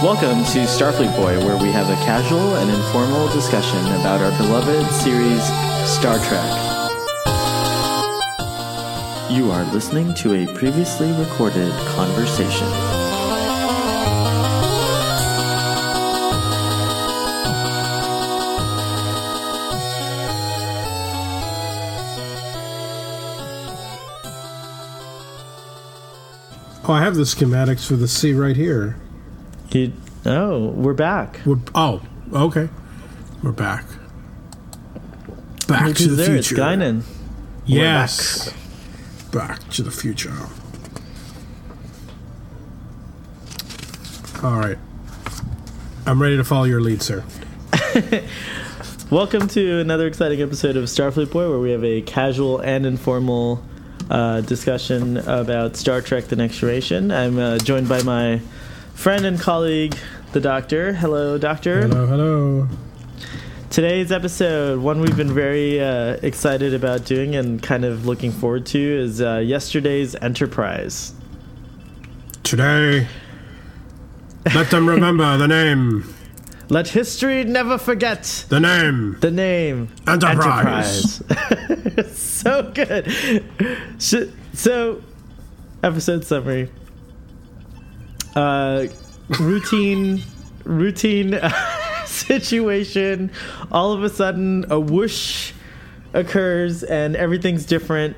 Welcome to Starfleet Boy, where we have a casual and informal discussion about our beloved series, Star Trek. You are listening to a previously recorded conversation. Oh, I have the schematics for the C right here. You, oh, we're back. We're, oh, okay. We're back. Back Look to the there. It's future. Guinan. Yes. Back. to the future. All right. I'm ready to follow your lead, sir. Welcome to another exciting episode of Starfleet Boy, where we have a casual and informal uh, discussion about Star Trek The Next Generation. I'm uh, joined by my friend and colleague, the Doctor. Hello, Doctor. Hello, hello. Today's episode, one we've been very uh, excited about doing and kind of looking forward to, is uh, yesterday's Enterprise. Today, let them remember the name. Let history never forget The name. the name Enterprise. Enterprise. so good. So, episode summary. Uh, routine, routine situation. All of a sudden, a whoosh occurs, and everything's different.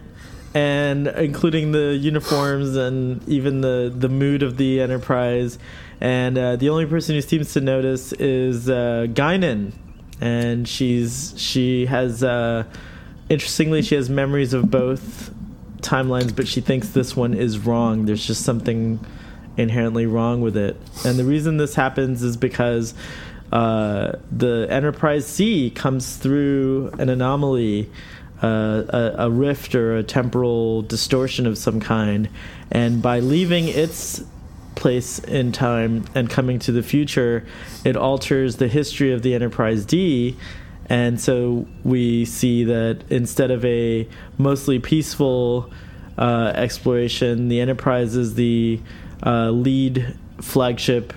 And including the uniforms and even the the mood of the Enterprise, and uh, the only person who seems to notice is uh, Guinan, and she's she has uh, interestingly she has memories of both timelines, but she thinks this one is wrong. There's just something inherently wrong with it, and the reason this happens is because uh, the Enterprise C comes through an anomaly. Uh, a, a rift or a temporal distortion of some kind, and by leaving its place in time and coming to the future, it alters the history of the Enterprise D. And so we see that instead of a mostly peaceful uh, exploration, the Enterprise is the uh, lead flagship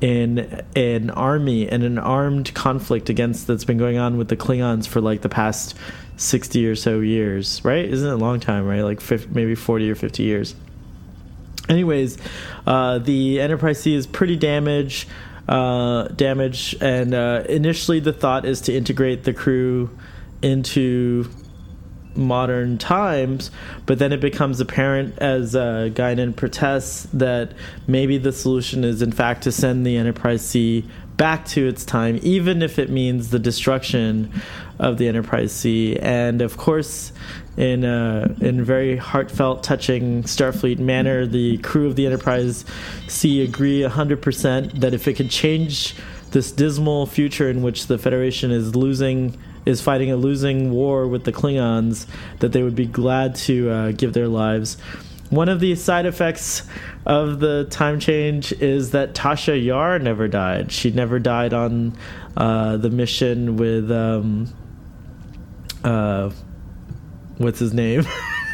in an army and an armed conflict against that's been going on with the Klingons for like the past 60 or so years, right? Isn't it a long time, right? Like 50, maybe 40 or 50 years. Anyways, uh, the Enterprise C is pretty damaged, uh, damaged, and uh, initially the thought is to integrate the crew into modern times, but then it becomes apparent as uh, Guinan protests that maybe the solution is in fact to send the Enterprise C back to its time, even if it means the destruction of the Enterprise C. And of course, in a in very heartfelt, touching Starfleet manner, the crew of the Enterprise C agree 100% that if it could change this dismal future in which the Federation is losing is fighting a losing war with the Klingons, that they would be glad to uh, give their lives. One of the side effects of the time change is that Tasha Yar never died. She never died on uh, the mission with um, uh, what's his name?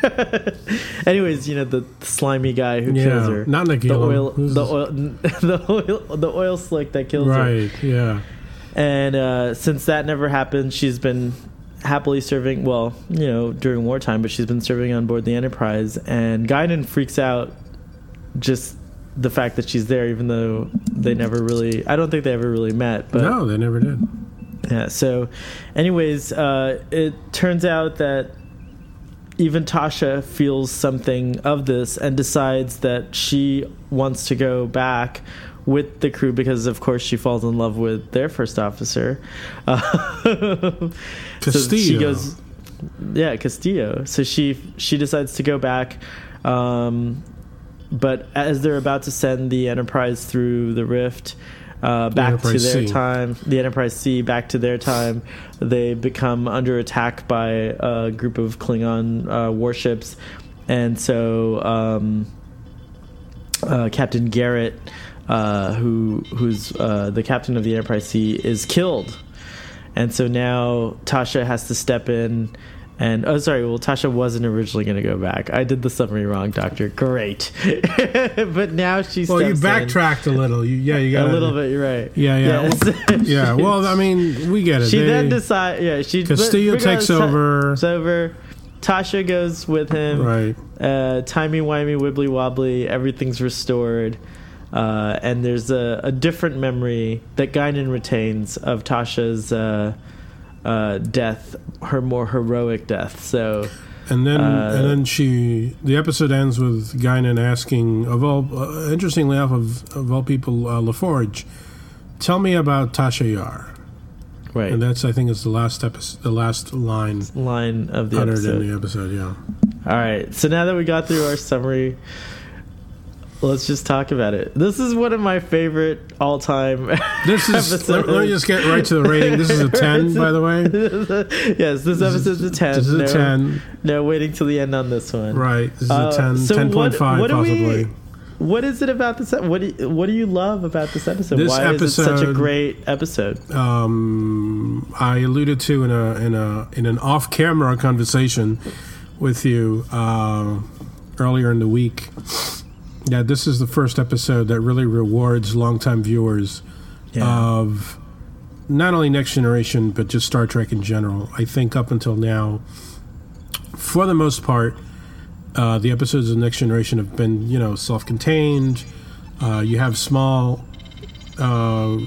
Anyways, you know the slimy guy who kills Yeah, her. not the oil, the oil, the oil, the oil slick that kills her. Right, yeah. And uh, since that never happened, she's been happily serving. Well, you know, during wartime, but she's been serving on board the Enterprise. And Guinan freaks out just the fact that she's there, even though they never really. I don't think they ever really met. But no, they never did. yeah. So, anyways, uh, it turns out that even Tasha feels something of this and decides that she wants to go back with the crew because, of course, she falls in love with their first officer. Uh, so she goes, yeah, Castillo. So she she decides to go back. Um, but as they're about to send the Enterprise through the rift uh, back to their C. time, the Enterprise C back to their time, they become under attack by a group of Klingon uh, warships, and so um, uh, Captain Garrett, uh, who who's uh, the captain of the Enterprise C, is killed, and so now Tasha has to step in. And oh, sorry. Well, Tasha wasn't originally going to go back. I did the summary wrong, Doctor. Great, but now she's. Well, you steps in. backtracked a little. You, yeah, you got a little bit. You're right. Yeah, yeah. Yes. Yeah, well, I mean, we get it. she They- then decides. Yeah, she. Castillo takes over. It's over. Tasha goes with him. Right. Uh, timey wimey wibbly wobbly. Everything's restored. Uh, and there's a, a different memory that Guinan retains of Tasha's uh, uh, death, her more heroic death. So And then, Uh, and then she. The episode ends with Guinan asking, of all, uh, interestingly enough, of, of all people, uh, LaForge, tell me about Tasha Yar. right, And that's, I think, is the last episode, the last line line of the uttered episode. in the episode. Yeah. All right. So now that we got through our summary, let's just talk about it. This is one of my favorite all-time. This is. episodes. let, let me just get right to the rating. This is a ten, by the way. yes, this episode's a ten. This is a no, ten. No waiting till the end on this one. Right. This is Uh, a 10, so 10.5 what- what do we- possibly. What is it about this? What do you, What do you love about this episode? This Why is it such a great episode? um, I alluded to in a in a in an off-camera conversation with you uh, earlier in the week that this is the first episode that really rewards longtime viewers of not only Next Generation but just Star Trek in general. I think up until now, for the most part, uh, the episodes of Next Generation have been you know self-contained. Uh, you have small uh,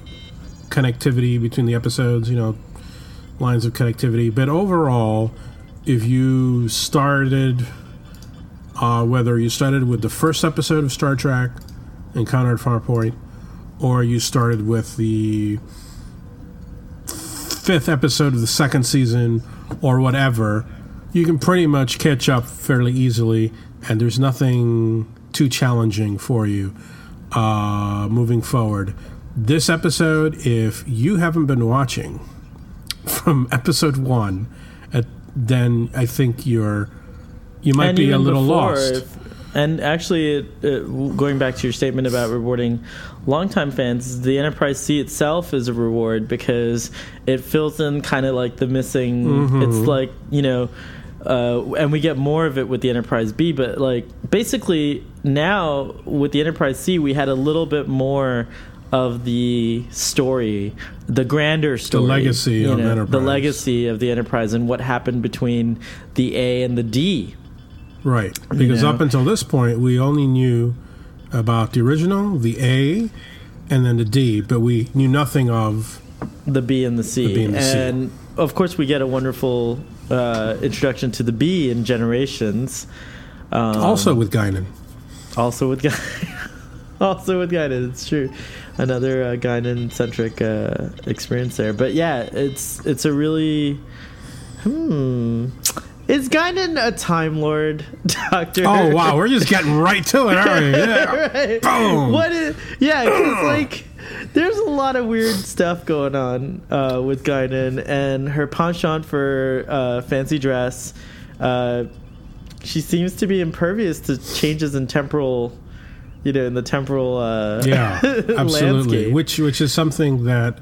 connectivity between the episodes, you know, lines of connectivity. But overall, if you started, uh, whether you started with the first episode of Star Trek, Encounter at Farpoint, or you started with the fifth episode of the second season, or whatever, you can pretty much catch up fairly easily, and there's nothing too challenging for you uh, moving forward. This episode, if you haven't been watching from episode one, uh, then I think you're you might And be a little before, lost. if- and actually, it, it, going back to your statement about rewarding longtime fans, the Enterprise C itself is a reward because it fills in kind of like the missing. Mm-hmm. It's like you know. Uh, and we get more of it with the Enterprise B, but like basically now with the Enterprise C, we had a little bit more of the story, the grander story, the legacy of know, the Enterprise. legacy of the Enterprise, and what happened between the A and the D. Right. Because know? up until this point, we only knew about the original, the A, and then the D, but we knew nothing of. the B and the C. The B and the C. and of course, we get a wonderful uh, introduction to the B in Generations. Um, also with Guinan. also with Guy, also with Guinan. It's true, another uh, Guinan centric uh, experience there. But yeah, it's it's a really hmm. Is Guinan a Time Lord, Doctor? Oh, wow. We're just getting right to it, aren't we? Yeah. right. Boom. What is? Yeah, because like, there's a lot of weird stuff going on uh, with Guinan and her penchant for uh, fancy dress. Uh, she seems to be impervious to changes in temporal, you know, in the temporal. Uh, Yeah, absolutely. landscape. Which which is something that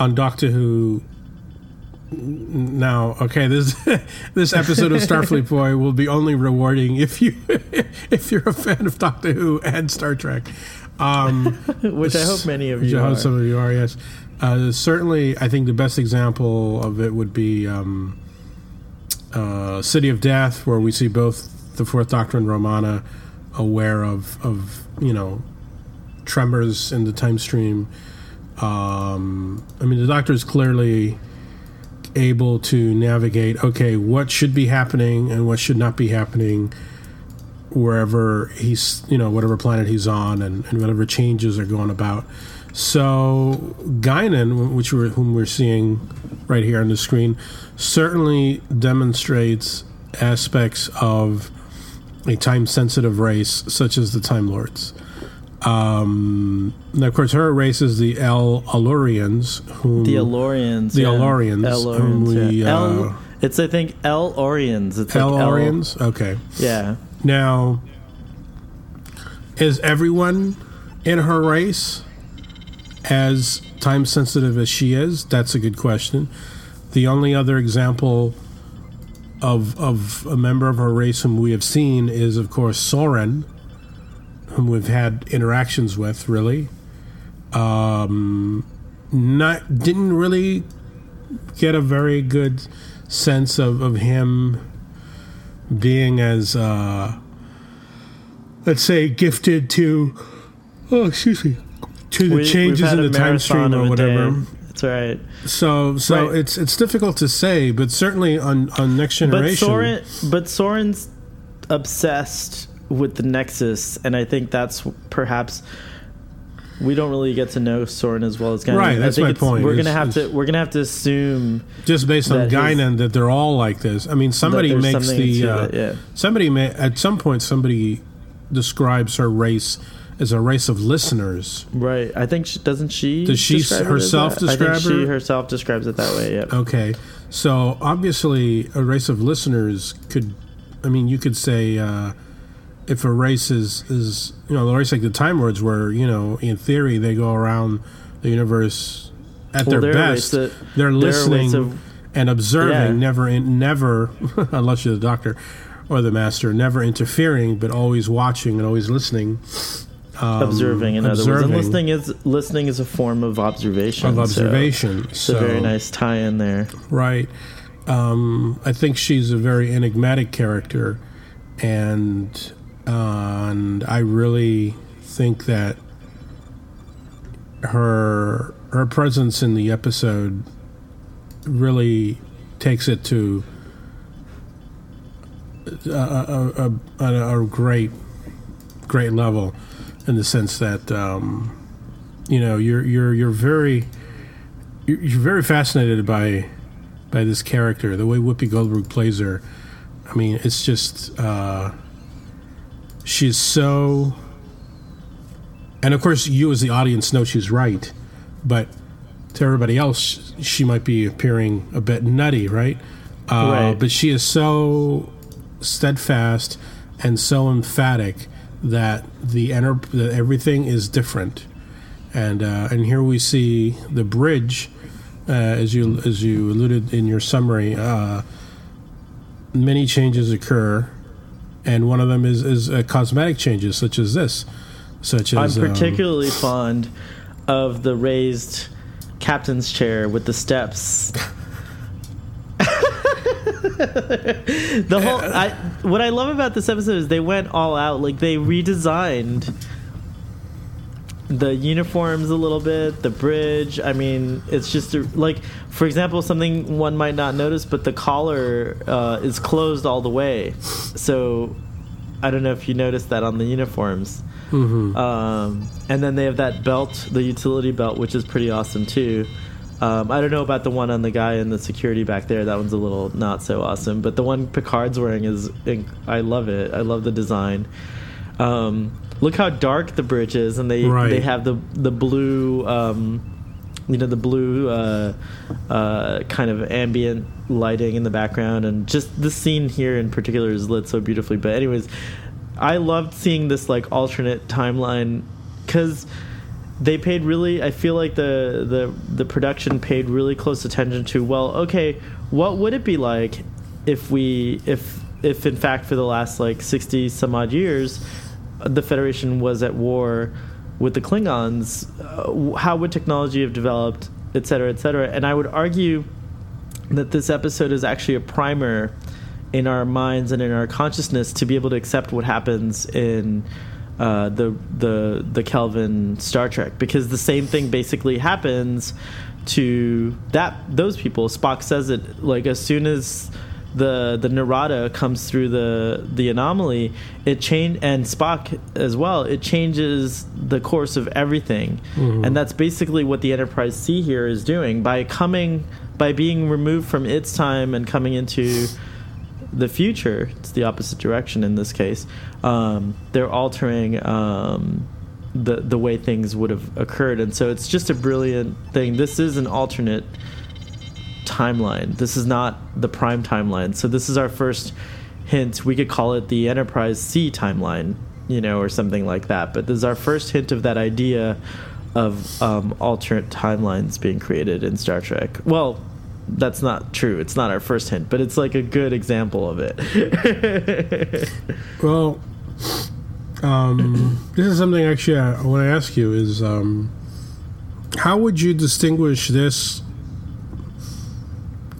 on Doctor Who. Now, okay, this this episode of Starfleet Boy will be only rewarding if you if you're a fan of Doctor Who and Star Trek. Um, which I hope many of you I hope are. some of you are. Yes, uh, certainly. I think the best example of it would be um, uh, City of Death, where we see both the Fourth Doctor and Romana aware of of you know tremors in the time stream. Um, I mean, the Doctor is clearly able to navigate. Okay, what should be happening and what should not be happening wherever he's you know whatever planet he's on and, and whatever changes are going about so Guinan, which we're, whom we're seeing right here on the screen certainly demonstrates aspects of a time sensitive race such as the Time Lords. Um, and of course, her race is the El Alurians, whom The Elorians. The yeah. Elorians, whom we, yeah. uh, El, it's I think El Orians. It's like El El- Orians. Okay, Yeah. now is everyone in her race as time sensitive as she is? That's a good question. The only other example of of a member of her race whom we have seen is, of course, Soran, whom we've had interactions with. Really, um, not didn't really get a very good sense of of him being as uh, let's say gifted to oh excuse me to the We- changes in the time stream or whatever. day. That's right. So so Right. it's it's difficult to say, but certainly on on next generation. But. Soran, but Soran's obsessed with the Nexus, and I think that's perhaps we don't really get to know Soran as well as Guinan. Right, I that's think my it's- point, We're is- gonna have to we're gonna have to assume just based on Guinan that they're all like this. I mean, somebody makes the uh, that, yeah. somebody may at some point somebody describes her race as a race of listeners. right. I think she, doesn't she? Does she describe herself that? I describe think she herself describes it that way. Yep. Okay, so obviously a race of listeners could, I mean, you could say uh, if a race is is you know the race like the Time Lords, where you know in theory they go around the universe at Well, their they're a race best, that- they're listening of- and observing, Yeah. never in, never unless you're the doctor or the master, never interfering, but always watching and always listening. Um, observing, in other words, and listening is listening is a form of observation. of so observation. it's so a very nice tie-in there. Right. Um, I think she's a very enigmatic character, and and I really think that her her presence in the episode really takes it to a, a, a, a, great great level in the sense that um, you know you're you're you're very you're very fascinated by by this character, the way Whoopi Goldberg plays her. I mean, it's just uh, she's so, and of course, you as the audience know she's right, but to everybody else, she might be appearing a bit nutty, right? Uh, Right. But she is so steadfast and so emphatic that the enter- that everything is different, and uh, and here we see the bridge, uh, as you as you alluded in your summary. Uh, many changes occur, and one of them is is uh, cosmetic changes, such as this, such as I'm um, particularly fond of the raised captain's chair with the steps. the whole I, what I love about this episode is they went all out like they redesigned the uniforms a little bit, the bridge. I mean, it's just a, like, for example, something one might not notice, but the collar uh, is closed all the way. So I don't know if you noticed that on the uniforms. Um, and then they have that belt, the utility belt, which is pretty awesome too. Um, I don't know about the one on the guy in the security back there. That one's a little not so awesome. But the one Picard's wearing is, I love it. I love the design. Um, look how dark the bridge is, and they Right. they have the the blue, um, you know, the blue uh, uh, kind of ambient lighting in the background, and just the scene here in particular is lit so beautifully. But anyways, I loved seeing this like alternate timeline because they paid really. I feel like the the the production paid really close attention to. Well, okay, what would it be like if we if if in fact for the last like sixty some odd years, the Federation was at war with the Klingons? Uh, how would technology have developed, et cetera, et cetera? And I would argue that this episode is actually a primer in our minds and in our consciousness to be able to accept what happens in uh, the the the Kelvin Star Trek because the same thing basically happens to that those people. Spock says it like as soon as the the Narada comes through the the anomaly, it change and Spock as well. It changes the course of everything, and that's basically what the Enterprise C here is doing by coming by being removed from its time and coming into the future, it's the opposite direction in this case. Um, they're altering um, the the way things would have occurred, and so it's just a brilliant thing. This is an alternate timeline. This is not the prime timeline. So this is our first hint. We could call it the Enterprise C timeline, you know, or something like that. But this is our first hint of that idea of um, alternate timelines being created in Star Trek. Well, that's not true. It's not our first hint, but it's like a good example of it. Well, um, this is something actually I want to ask you is um, how would you distinguish this?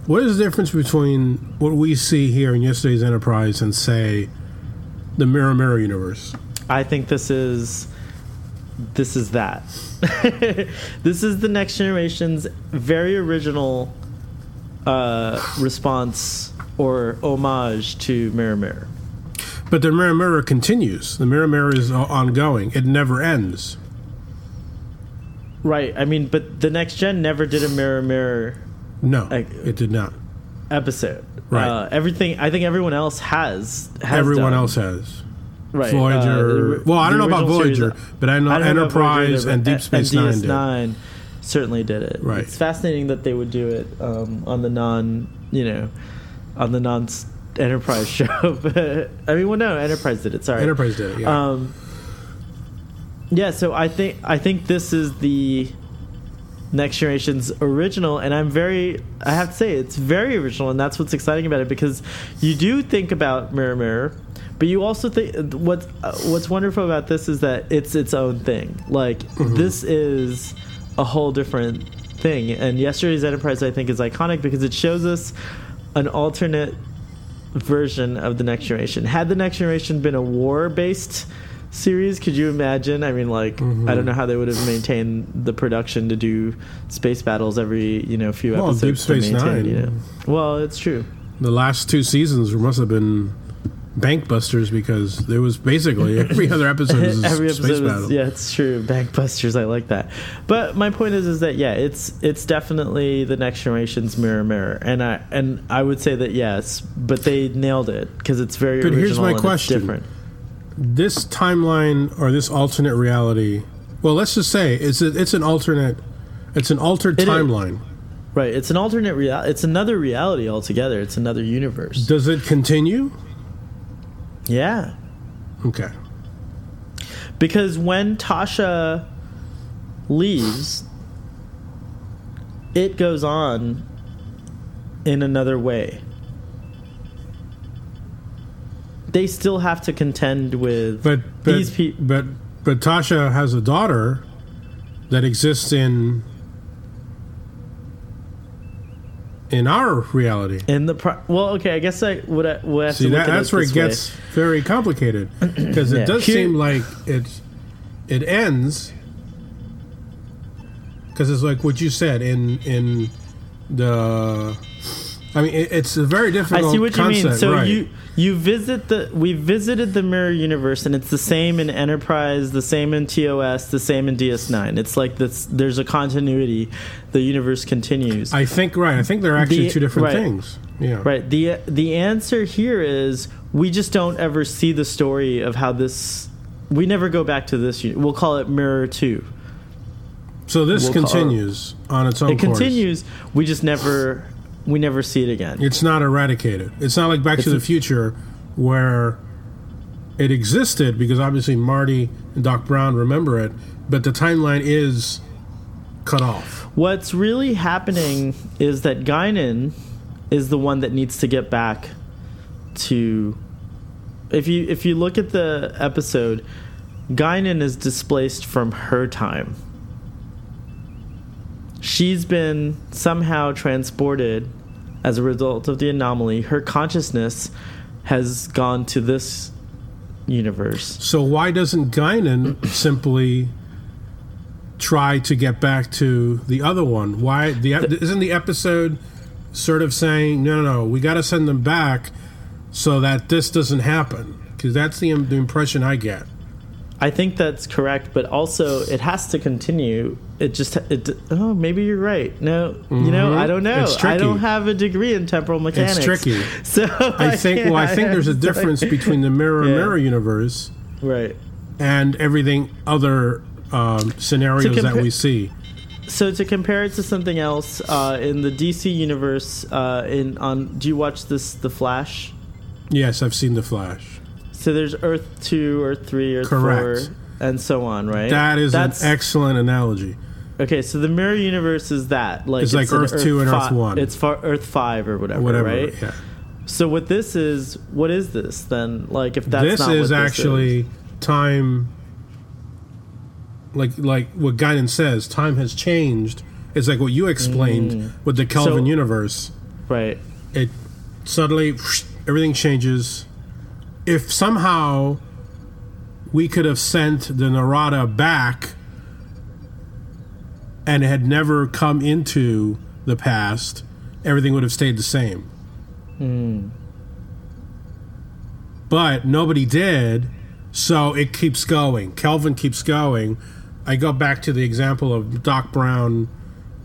What is the difference between what we see here in yesterday's Enterprise and say the Mirror Mirror universe? I think this is this is that. this is the next generation's very original uh, response or homage to Mirror Mirror. But the Mirror Mirror continues. The Mirror Mirror is ongoing. It never ends. Right. I mean, but the next gen never did a Mirror Mirror No, Like- it did not. episode. Right. Uh, everything. I think everyone else has. has Everyone done. else has. Right. Voyager. uh, well, I don't know about original series- Voyager, but I know I don't know about Enterprise Voyager, and Deep Space and Nine did. DS9 certainly did it. Right. It's fascinating that they would do it um, on the non, you know, on the non Enterprise show. but I mean, well, no, Enterprise did it. Sorry, Enterprise did it. Yeah. Um, yeah, so I think I think this is the next generation's original, and I'm very I have to say it's very original, and that's what's exciting about it because you do think about Mirror Mirror, but you also think what's uh, what's wonderful about this is that it's its own thing. Like this is a whole different thing, and yesterday's Enterprise I think is iconic because it shows us an alternate version of the next generation. Had the next generation been a war based series, could you imagine? I mean, like, Mm-hmm. I don't know how they would have maintained the production to do space battles every you know few Well, episodes. Deep Space Nine. You know? Well, it's true. the last two seasons must have been bankbusters because there was basically every other episode a Every space episode battle. is yeah, it's true. Bankbusters, I like that. But my point is, is that yeah, it's it's definitely the next generation's mirror, mirror, and I and I would say that yes, but they nailed it because it's very But here's my and question. Different. This timeline or this alternate reality. Well, let's just say it's a, it's an alternate. It's an altered It is. timeline. Right, it's an alternate reality. It's another reality altogether. It's another universe. Does it continue? Yeah, Okay. because when Tasha leaves, it goes on in another way. They still have to contend with But but these people. but but Tasha has a daughter that exists in in our reality. In the pro- well, okay, I guess I would I would have See to look that, at that's where it way. gets very complicated because it Yeah. does Here- seem like it it ends because it's like what you said in in the. I mean, it's a very difficult. I see what you mean. So right. you you visit the we visited the mirror universe, and it's the same in Enterprise, the same in TOS, the same in DS9. It's like this. There's a continuity. The universe continues. I think right. I think they're actually The- two different right. things. Yeah. Right. The the answer here is we just don't ever see the story of how this. We never go back to this. We'll call it Mirror Two. So this We'll call- continues on its own It course. continues. We just never. We never see it again. It's not eradicated. It's not like Back It's to the Future where it existed because obviously Marty and Doc Brown remember it, but the timeline is cut off. What's really happening is that Guinan is the one that needs to get back to. If you if you look at the episode, Guinan is displaced from her time. She's been somehow transported as a result of the anomaly. Her consciousness has gone to this universe. So why doesn't Guinan simply try to get back to the other one? Why the, isn't the episode sort of saying no, no, no, we got to send them back so that this doesn't happen? Because that's the, the impression I get. I think that's correct, but also it has to continue. It just it. Oh, maybe you're right. No, you know, Mhm. I don't know. It's I don't have a degree in temporal mechanics. It's tricky. So I think. Well, I think there's a difference between the mirror Yeah. mirror universe Right. and everything other um, scenarios that we see. So to compare it to something else, uh, in the DC universe, uh, in on, do you watch this, The Flash? Yes, I've seen the Flash. So there's Earth two, Earth three, Earth Correct. four, and so on, right? That is That's an excellent analogy. okay. So the mirror universe is that like It's like an Earth 2 and Earth 1. It's far, Earth five or whatever, Whatever. right? Yeah. So what this is, what is this then? Like if that's this not is what actually time. Like like what Guinan says, time has changed. It's like what you explained with the Kelvin Mm. So- universe. right? it suddenly everything changes. If somehow we could have sent the Narada back and had never come into the past, everything would have stayed the same. Hmm. But nobody did, so it keeps going. Kelvin keeps going. I go back to the example of Doc Brown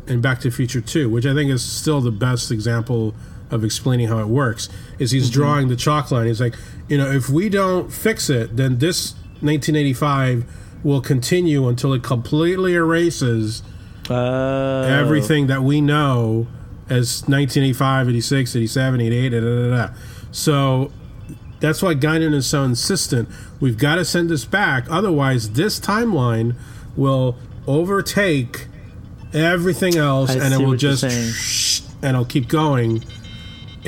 and Back to the Future 2, which I think is still the best example of explaining how it works. Is he's drawing the chalk line. He's like, you know, if we don't fix it, then this 1985 will continue until it completely erases Uh, everything that we know as 1985, 86, 87, 88, da, da, da, da. So that's why Guinan is so insistent. We've got to send this back. Otherwise, this timeline will overtake everything else I and it will just and it'll keep going.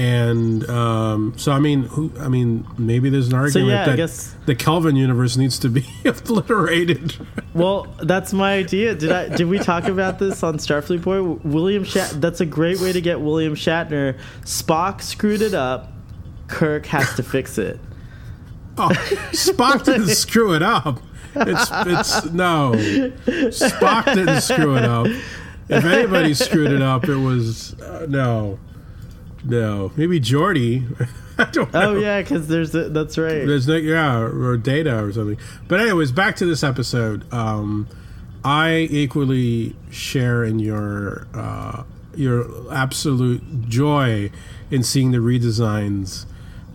And um, so, I mean, who? I mean, maybe there's an argument yeah, I that guess- the Kelvin universe needs to be obliterated. Well, that's my idea. Did I? Did we talk about this on Starfleet Boy? William Shat. That's a great way to get William Shatner. Spock screwed it up. Kirk has to fix it. Oh, Spock didn't screw it up. It's it's no. Spock didn't screw it up. If anybody screwed it up, it was uh, no, no. Maybe Geordi. I don't know. Oh yeah, because there's a, that's right. There's no, yeah, or data or something. But anyways, back to this episode. Um, I equally share in your uh, your absolute joy in seeing the redesigns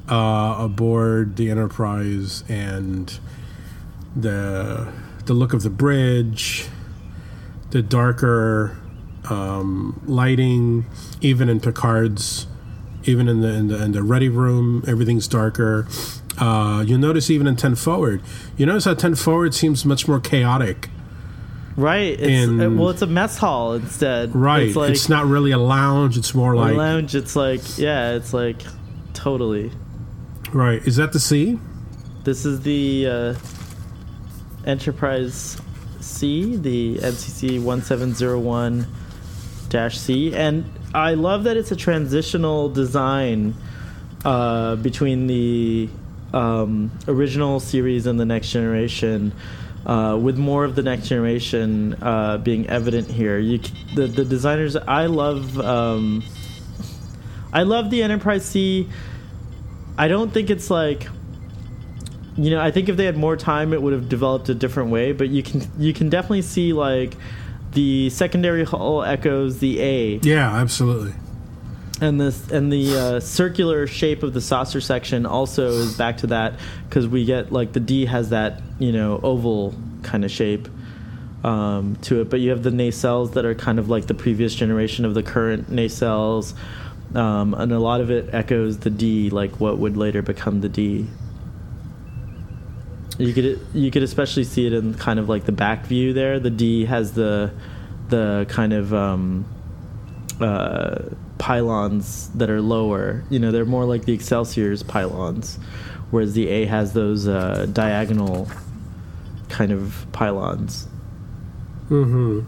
uh, aboard the Enterprise and the the look of the bridge, the darker um, lighting, even in Picard's even in the in the, in the ready room, everything's darker. Uh, you'll notice even in ten forward. You notice how ten forward seems much more chaotic. right. It's, in- uh, well, it's a mess hall instead. Right. It's like it's not really a lounge. It's more a like lounge. It's like yeah. It's like totally. right. Is that the C? This is the uh, Enterprise C, the NCC 1701 dash C. And I love that it's a transitional design uh, between the um, original series and the next generation. Uh, with more of the next generation uh, being evident here, you the the designers. I love um, I love the Enterprise C. I don't think it's like you know, I think if they had more time, it would have developed a different way. But you can you can definitely see like the secondary hull echoes the A, Yeah, absolutely. and this and the uh, circular shape of the saucer section also is back to that because we get like the D has that you know oval kind of shape um, to it, but you have the nacelles that are kind of like the previous generation of the current nacelles. Um, and a lot of it echoes the D, like what would later become the D. You could you could especially see it in kind of like the back view there. The D has the the kind of um, uh, pylons that are lower. You know, they're more like the Excelsior's pylons, whereas the A has those uh, diagonal kind of pylons. Mm-hmm.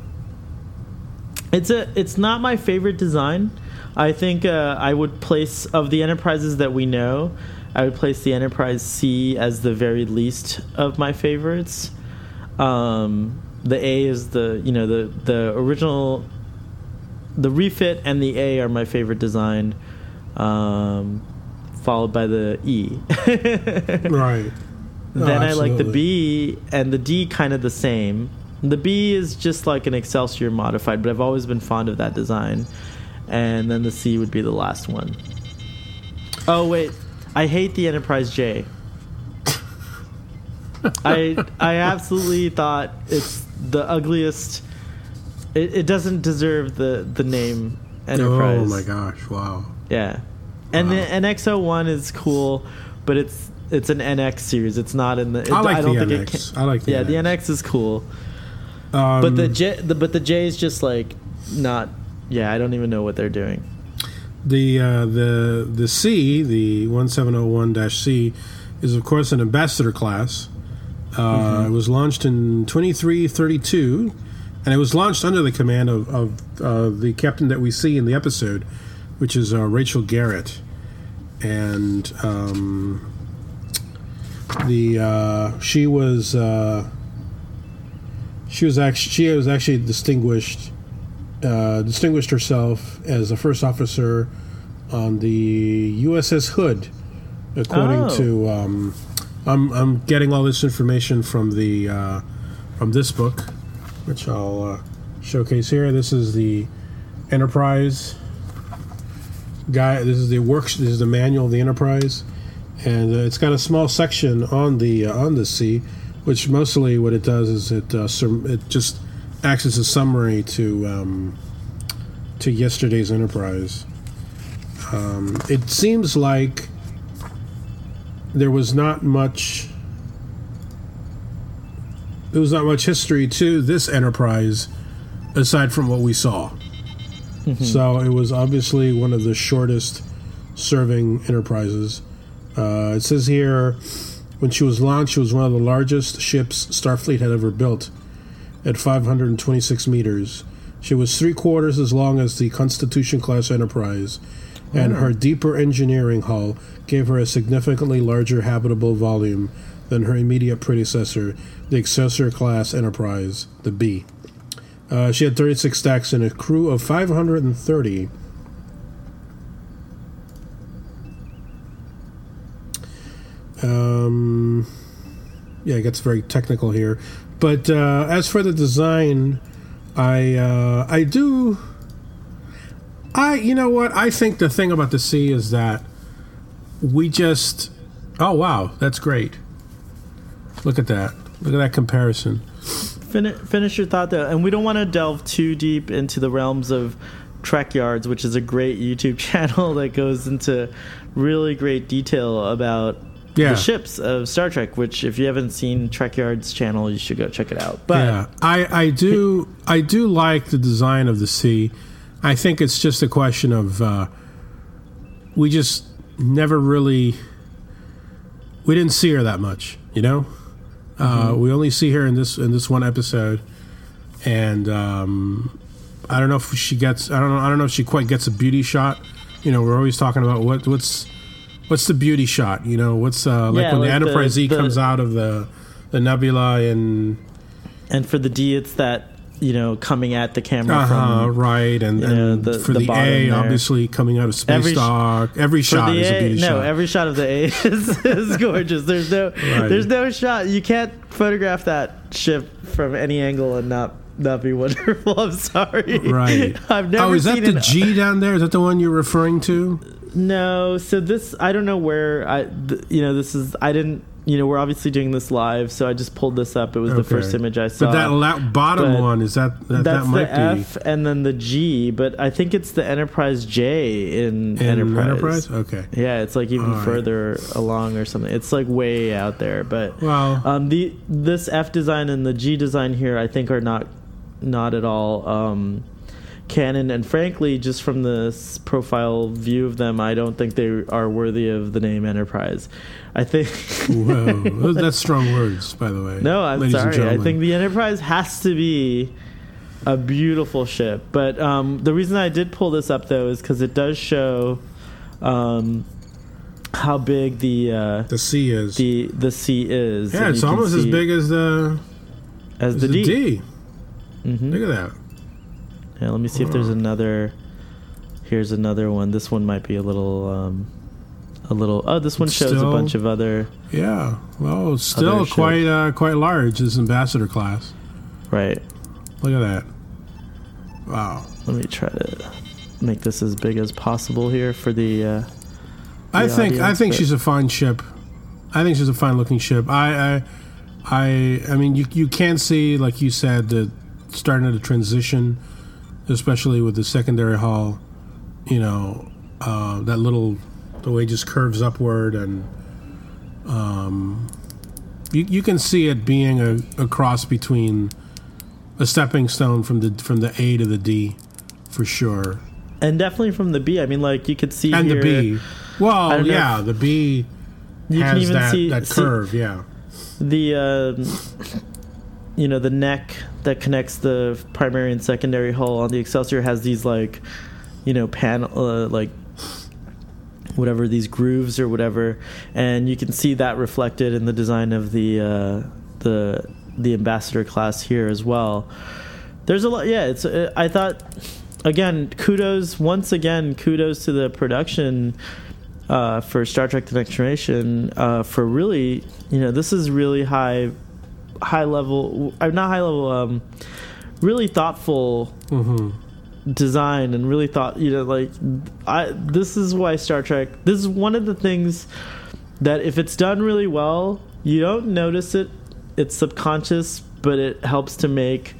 It's a it's not my favorite design. I think uh, I would place of the enterprises that we know, I would place the Enterprise C as the very least of my favorites. Um, the A is the you know the the original, the refit and the A are my favorite design, um, followed by the E. Right. then I like the. B and the D kind of the same. The B is just like an Excelsior modified, but I've always been fond of that design. And then the C would be the last one. Oh wait, I hate the Enterprise J. I I absolutely thought it's the ugliest. It, it doesn't deserve the the name Enterprise. Oh my gosh! Wow. Yeah, and Wow. the NX01 is cool, but it's it's an NX series. It's not in the. It, I like don't the think it NX. can- I like the yeah, the NX. NX is cool, Um, but the J, the, but the J is just like not. Yeah, I don't even know what they're doing. The uh, the the C, the 1701-C, is of course an ambassador class. Uh, It was launched in 2332, and it was launched under the command of, of uh, the captain that we see in the episode, which is uh, Rachel Garrett, and um, the uh, she was uh, she was actually she was actually distinguished uh, distinguished herself as a first officer on the USS Hood, according Oh. to. Um, I'm I'm getting all this information from the uh, from this book, which I'll uh, showcase here. This is the Enterprise guy. This is the works. This is the manual of the Enterprise, and uh, it's got a small section on the uh, on the C, which mostly what it does is it uh, sum- it just acts as a summary to um, to yesterday's Enterprise. Um, it seems like there was not much. There was not much history to this Enterprise, aside from what we saw. So it was obviously one of the shortest serving enterprises. Uh, it says here, when she was launched, she was one of the largest ships Starfleet had ever built, at 526 meters. She was three quarters as long as the Constitution class Enterprise, and her deeper engineering hull gave her a significantly larger habitable volume than her immediate predecessor, the Excelsior class Enterprise, the B. Uh, she had 36 stacks and a crew of 530. Um, yeah, it gets very technical here. But uh, as for the design, I uh, I do. I you know what I think the thing about the C is that we just oh wow that's great. Look at that. Look at that comparison. Fin- finish your thought though, and we don't want to delve too deep into the realms of Trek Yards, which is a great YouTube channel that goes into really great detail about Yeah. the ships of Star Trek. Which, if you haven't seen Trek Yards channel, you should go check it out. But yeah, I, I do I do like the design of the C. I think it's just a question of uh, we just never really we didn't see her that much, you know. Uh, we only see her in this in this one episode, and um, I don't know if she gets I don't know I don't know if she quite gets a beauty shot. You know, we're always talking about what what's what's the beauty shot. You know, what's uh, like Yeah, when like the the- Enterprise Z the- comes out of the the nebula and and for the D, it's that you know coming at the camera Uh-huh, from right, and, and know, the- for the the, A, there. obviously coming out of space Every sh- dock, every shot is a A, beauty no, shot. No every shot of the A is, is gorgeous. There's no, Right. there's no shot. You can't photograph that ship from any angle and not not be wonderful. I'm sorry. right. I've never oh, is that the G down there? Is that the one you're referring to? No, so this I don't know where I th- you know this is I didn't you know we're obviously doing this live, so I just pulled this up. It was the first image I saw. But that la- bottom but one is that that, That's that might the F and then the G, but I think it's the Enterprise J in, in Enterprise. Enterprise. Okay. Yeah, it's like even All right. further along or something. It's like way out there, but Well, um, the this F design and the G design here, I think, are not not at all um, canon. And frankly, just from this profile view of them, I don't think they are worthy of the name Enterprise. I think. whoa, that's strong words, by the way. no, I'm sorry. I think the Enterprise has to be a beautiful ship. But um, the reason I did pull this up though is because it does show um, how big the uh, the C is. the the C is. yeah, it's almost as big as the as as the, the, D. D. Mhm. Look at that. Yeah, let me see if there's another. Here's another one. This one might be a little, um, a little. Oh, this one It's shows still- a bunch of other. Yeah. Well, still quite uh, quite large. This ambassador class. Right. Look at that. Wow. Let me try to make this as big as possible here for the. Uh, I the think I think she's a fine ship. I think she's a fine looking ship. I I I, I mean you you can see like you said the starting to transition, especially with the secondary hall, You know uh, that little the way it just curves upward and um, you you can see it being a, a cross between a stepping stone from the from the A to the D, for sure. and definitely from the B. I mean, like you could see and here, the B. Well, yeah, the B You has can even that, see that see curve. yeah, the. um you know the neck that connects the primary and secondary hull on the Excelsior has these like, you know, panel uh, like whatever these grooves or whatever, and you can see that reflected in the design of the uh, the the ambassador class here as well. There's a lot. Yeah, it's. Uh, I thought again, kudos once again, kudos to the production. Uh, for Star Trek: The Next Generation, uh, for really, you know, this is really high, high level, uh, not high level, um, really thoughtful hmm design and really thought you know like i this is why star trek this is one of the things that if it's done really well you don't notice it it's subconscious but it helps to make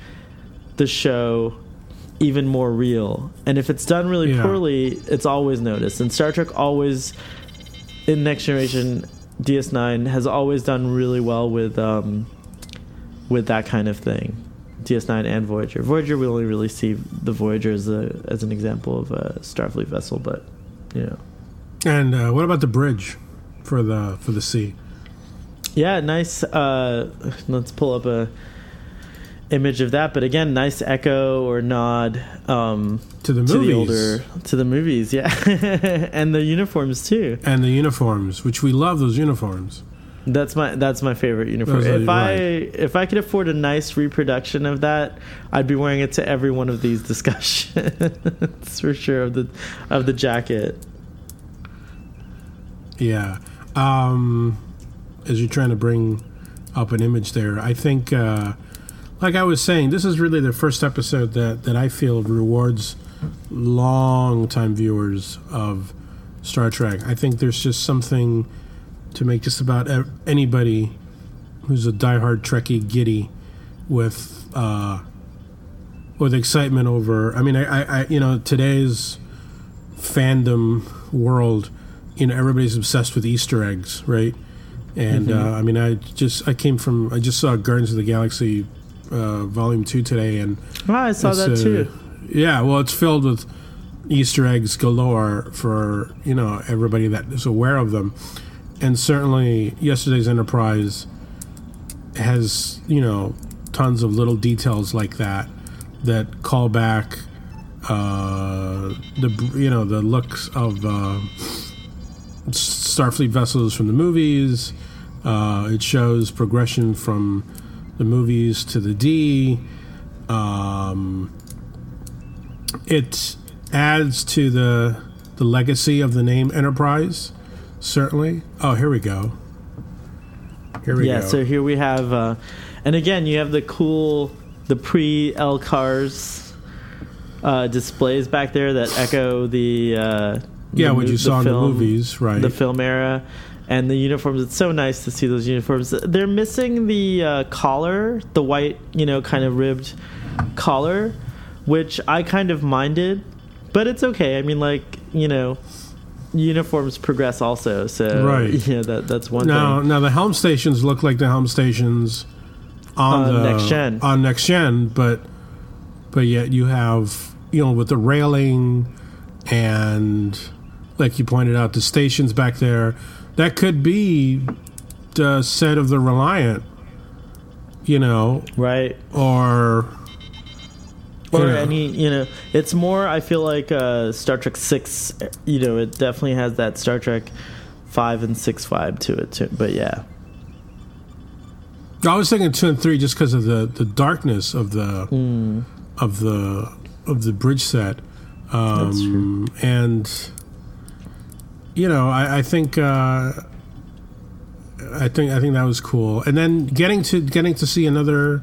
the show even more real. And if it's done really Yeah. poorly it's always noticed. And star trek always in next generation ds9 has always done really well with um with that kind of thing DS9 and Voyager. Voyager, we only really see the Voyager as a as an example of a Starfleet vessel, but you know, And uh, what about the bridge for the for the C? yeah, nice. Uh, let's pull up a image of that. But again, nice echo or nod um, To the to the older to the movies, yeah, and the uniforms too. and the uniforms, which we love those uniforms. That's my that's my favorite uniform. Are If I right. if I could afford a nice reproduction of that, I'd be wearing it to every one of these discussions for sure of the of the jacket. Yeah. Um, as you're trying to bring up an image there, I think, uh, like I was saying, this is really the first episode that, that I feel rewards long time viewers of Star Trek. I think there's just something to make just about anybody who's a diehard Trekkie giddy with uh, with excitement over. I mean, I, I, I you know today's fandom world, you know, everybody's obsessed with Easter eggs, right? And uh, I mean, I just I came from I just saw Guardians of the Galaxy uh, Volume Two today, and Oh, I saw that too. Yeah, well, it's filled with Easter eggs galore for you know everybody that is aware of them, and certainly yesterday's Enterprise has you know tons of little details like that that call back uh, the you know the looks of uh, Starfleet vessels from the movies. Uh, it shows progression from the movies to the D. Um, it adds to the the legacy of the name Enterprise. Certainly. Oh, here we go. Here we Yeah, go. Yeah, so here we have, uh, and again, you have the cool, the pre LCARS uh, displays back there that echo the uh, yeah, the what mo- you the saw in the movies, right? the film era and the uniforms it's so nice to see those uniforms they're missing the uh, collar the white you know kind of ribbed collar which i kind of minded but it's okay i mean like you know uniforms progress also so Right. yeah that that's one now, thing now the helm stations look like the helm stations on, On the Next Gen. on next gen, but but yet you have you know with the railing and like you pointed out the stations back there that could be the set of the Reliant, you know, right or or Yeah. any you know it's more i feel like uh star trek 6 you know it definitely has that star trek 5 and 6 vibe to it too but yeah I was thinking two and three just because of the, the darkness of the Mm. of the of the bridge set, um, That's true. and you know I, I think uh, I think I think that was cool. And then getting to getting to see another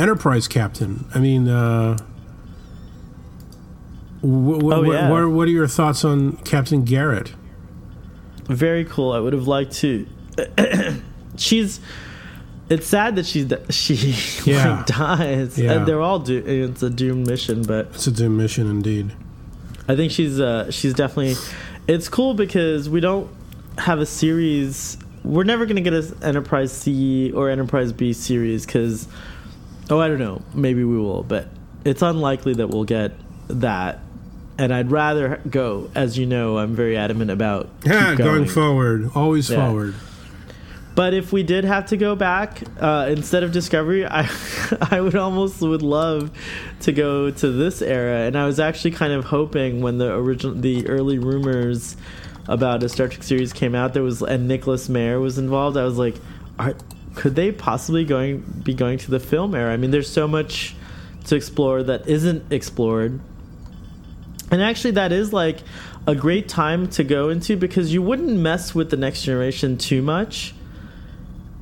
Enterprise captain. I mean, uh, wh- wh- Oh, yeah. what, what are your thoughts on Captain Garrett? Very cool. I would have liked to. she's. It's sad that she's she Yeah. like dies. Yeah. And they're all do- it's a doomed mission, but It's a doomed mission indeed. I think she's uh she's definitely. It's cool because we don't have a series. We're never gonna get an Enterprise C or Enterprise B series because. Oh, I don't know. Maybe we will, but it's unlikely that we'll get that. And I'd rather go, as you know, I'm very adamant about Yeah, keep going forward, always Yeah. forward. But if we did have to go back uh, instead of Discovery, I I would almost would love to go to this era. And I was actually kind of hoping when the original the early rumors about a Star Trek series came out, there was and Nicholas Meyer was involved. I was like, are, could they possibly going be going to the film era? I mean, there's so much to explore that isn't explored. And actually, that is like a great time to go into because you wouldn't mess with the next generation too much,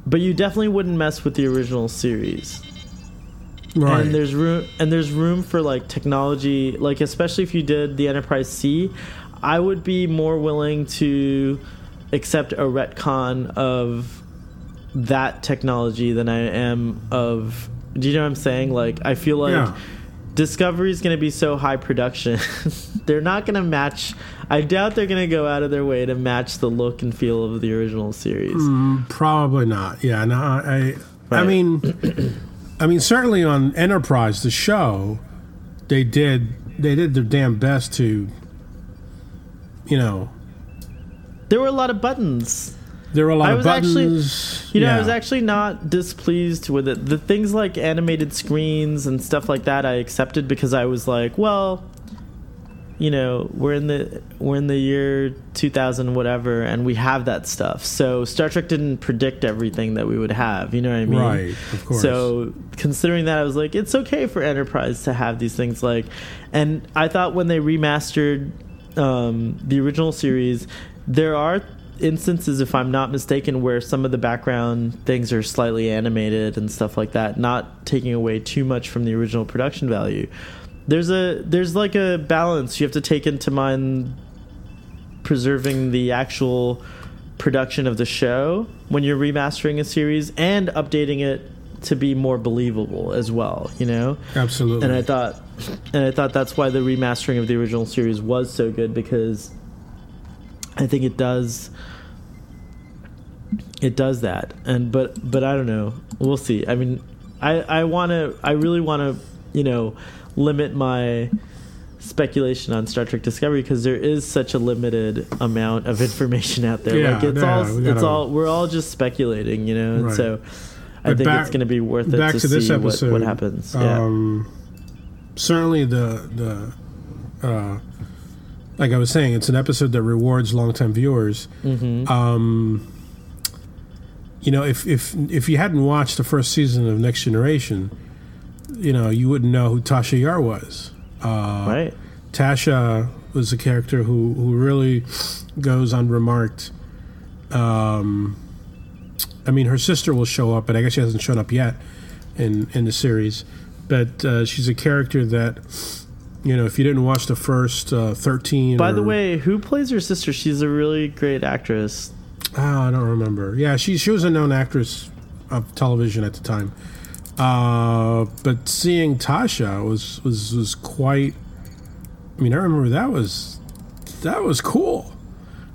but you definitely wouldn't mess with the original series. Right. And there's room and there's room for like technology, like especially if you did the Enterprise C, I would be more willing to accept a retcon of that technology than I am of. Do you know what I'm saying? Like I feel like. Yeah. Discovery is going to be so high production. they're not going to match. I doubt they're going to go out of their way to match the look and feel of the original series. Mm, Probably not. Yeah, no, I, I, I mean, I mean, certainly on Enterprise, the show, they did they did their damn best to, you know, There were a lot of buttons. There were a lot I of was actually- You know, I was actually not displeased with it. The things like animated screens and stuff like that, I accepted because I was like, well, you know, we're in the we're in the year 2000 whatever, and we have that stuff. So Star Trek didn't predict everything that we would have. You know what I mean? right, of course. So considering that, I was like, it's okay for Enterprise to have these things like, and I thought when they remastered um, the original series, there are instances, if I'm not mistaken, where some of the background things are slightly animated and stuff like that, not taking away too much from the original production value. There's a there's like a balance you have to take into mind preserving the actual production of the show when you're remastering a series and updating it to be more believable as well, you know? absolutely. And I thought and I thought that's why the remastering of the original series was so good because I think it does it does that. And but but I don't know. We'll see. I mean, I I want to I really want to, you know, limit my speculation on Star Trek Discovery because there is such a limited amount of information out there. Yeah, like it's yeah, all we it's gotta- all we're all just speculating, you know. And Right. so I But think back- it's going to be worth it back to, to this see episode, what, what happens. Yeah. Um, certainly the the uh, like I was saying, it's an episode that rewards longtime viewers. hmm Um, you know, if if if you hadn't watched the first season of Next Generation, you know, you wouldn't know who Tasha Yar was. Uh, right. Tasha was a character who, who really goes unremarked. Um, I mean, her sister will show up, but I guess she hasn't shown up yet in in the series. But uh, she's a character that, you know, if you didn't watch the first uh, thirteen. By the way, who plays her sister? She's a really great actress. oh, I don't remember. Yeah, she she was a known actress of television at the time. Uh, but seeing Tasha was was was quite. I mean, I remember that was that was cool.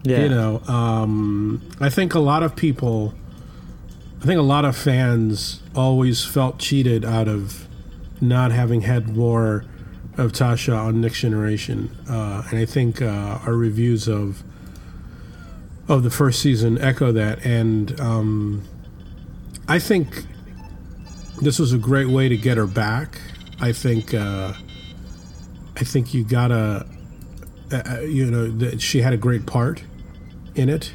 Yeah. You know, um, I think a lot of people, I think a lot of fans always felt cheated out of not having had more of Tasha on Next Generation, uh, and I think uh, our reviews of of the first season echo that. And um, I think this was a great way to get her back. I think uh, I think you gotta, uh, uh, you know, that she had a great part in it,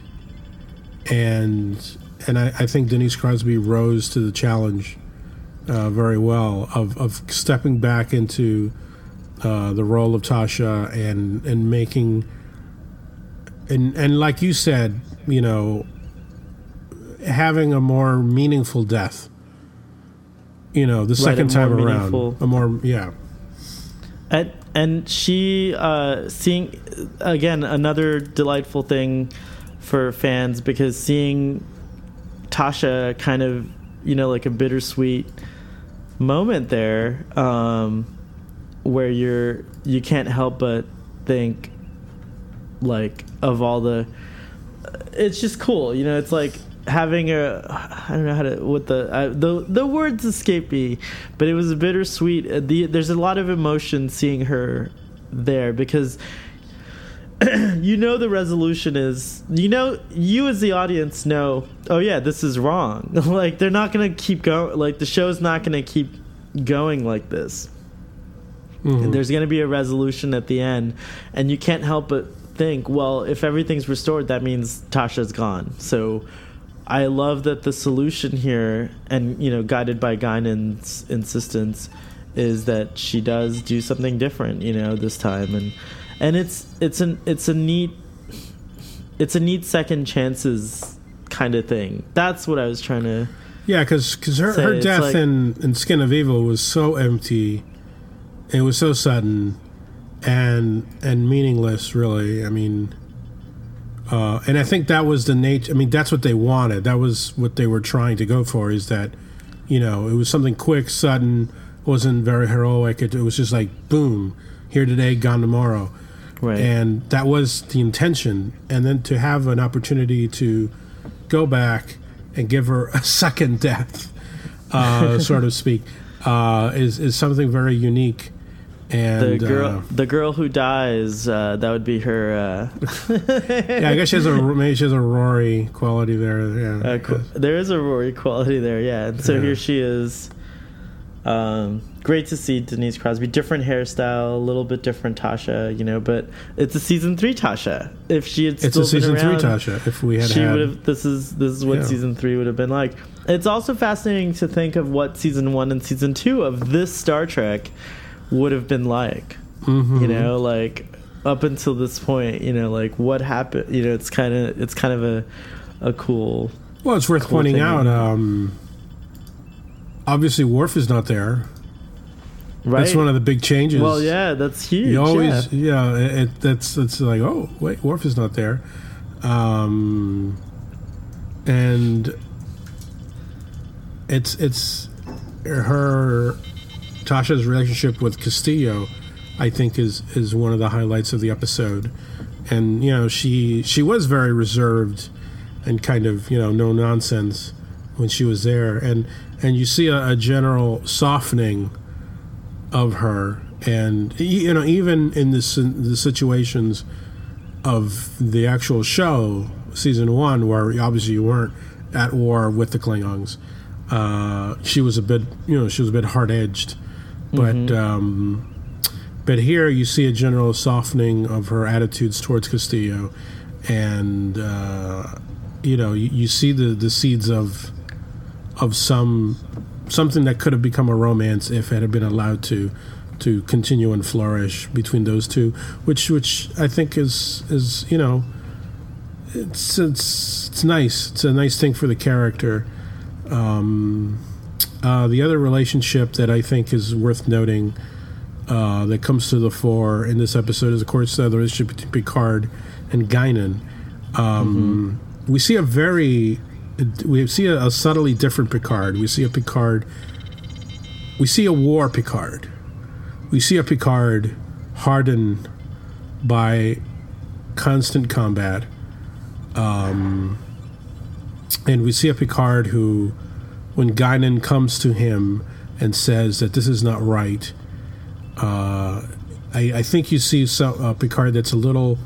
and and I, I think Denise Crosby rose to the challenge uh, very well of of stepping back into uh, the role of Tasha and and making and and like you said, you know, having a more meaningful death. You know, the Right, second time around, a more yeah. And and she uh, seeing again another delightful thing for fans because seeing Tasha kind of you know like a bittersweet moment there um, where you're you can't help but think like of all the it's just cool you know it's like having a i don't know how to what the I, the the words escape me but it was a bittersweet uh, the, there's a lot of emotion seeing her there because you know the resolution is you know you as the audience know oh yeah this is wrong. Like they're not gonna keep going like the show's not gonna keep going like this Mhm. and there's going to be a resolution at the end and you can't help but think well if everything's restored that means tasha's gone. So i love that the solution here and you know guided by guinan's insistence is that she does do something different you know this time. And and it's it's an it's a neat it's a neat second chances kind of thing. That's what i was trying to Yeah, because her, her death like- in, in Skin of Evil was so empty, it was so sudden, and and meaningless. Really, I mean, uh, and I think that was the nature. I mean, that's what they wanted. That was what they were trying to go for. Is that, you know, it was something quick, sudden, wasn't very heroic. It, it was just like boom, here today, gone tomorrow right and that was the intention and then to have an opportunity to go back and give her a second death uh, so to speak uh, is, is something very unique and the girl uh, the girl who dies uh, that would be her uh, yeah i guess she has a maybe she has a rory quality there yeah qu- there is a Rory quality there, yeah. And so Yeah. here she is. Um, great to see Denise Crosby. Different hairstyle, a little bit different Tasha, you know. But it's a season three Tasha. If she had it's still a season been three tasha if we had she would have. This is this is what Yeah. season three would have been like. It's also fascinating to think of what season one and season two of this Star Trek would have been like. Mhm. You know, like up until this point, you know, like what happened. You know, it's kind of it's kind of a a cool well it's worth cool pointing thing. out um, obviously Worf is not there right. that's one of the big changes Well, yeah, that's huge. You always, yeah. yeah, it, it, that's it's like, oh, wait, Worf is not there, um, and it's it's her Tasha's relationship with Castillo, I think is is one of the highlights of the episode, and you know she she was very reserved and kind of you know no nonsense when she was there, and and you see a, a general softening of her. And you know even in this the situations of the actual show season one where obviously you weren't at war with the klingons uh, she was a bit you know she was a bit hard-edged but um, but here you see a general softening of her attitudes towards castillo and uh, you know you, you see the the seeds of of some something that could have become a romance if it had been allowed to to continue and flourish between those two, which which I think is is you know it's it's it's nice. It's a nice thing for the character. Um, uh, the other relationship that I think is worth noting uh, that comes to the fore in this episode is, of course, uh, the relationship between Picard and Guinan. Um, We see a very we see a, a subtly different Picard. We see a Picard. We see a war Picard. We see a Picard hardened by constant combat. Um, and we see a Picard who, when Guinan comes to him and says that this is not right, uh, I, I think you see some, a Picard that's a little,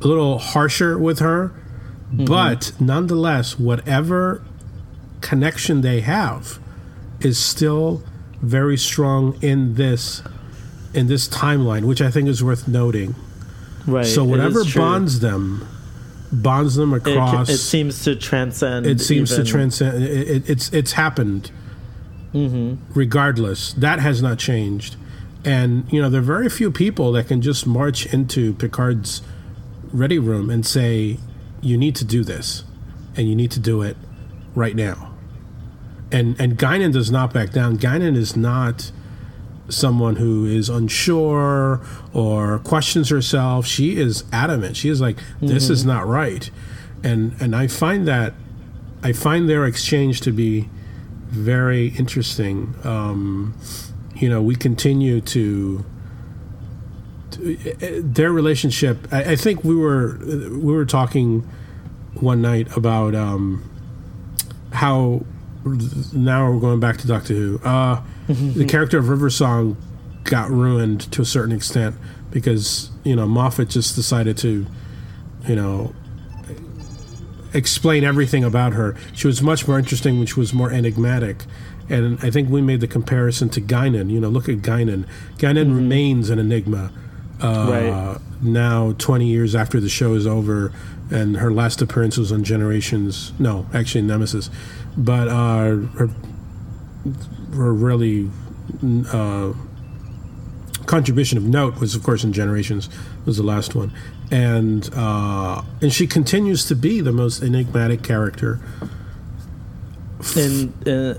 a little harsher with her, but nonetheless, whatever connection they have is still very strong in this in this timeline, which I think is worth noting. right. so whatever bonds them, bonds them it, across. it seems to transcend. it seems even- to transcend. It, it, it's it's happened. Mm-hmm. Regardless, that has not changed, and you know there are very few people that can just march into Picard's ready room and say, "You need to do this." and you need to do it right now. And and Guinan does not back down. Guinan is not someone who is unsure or questions herself. She is adamant. She is like, this mm-hmm. is not right. And and I find that I find their exchange to be very interesting. Um, you know, we continue to, to their relationship. I, I, think we were we were talking one night about um, how now we're going back to Doctor Who. Uh, the character of River Song got ruined to a certain extent because you know Moffat just decided to, you know, explain everything about her. She was much more interesting when she was more enigmatic. And I think we made the comparison to Guinan. You know, look at Guinan. Guinan mm-hmm. remains an enigma. Uh, right. Now, 20 years after the show is over, and her last appearance was on Generations. No, actually, Nemesis. But uh, her, her really uh, contribution of note was, of course, in Generations was the last one, and uh, and she continues to be the most enigmatic character in in,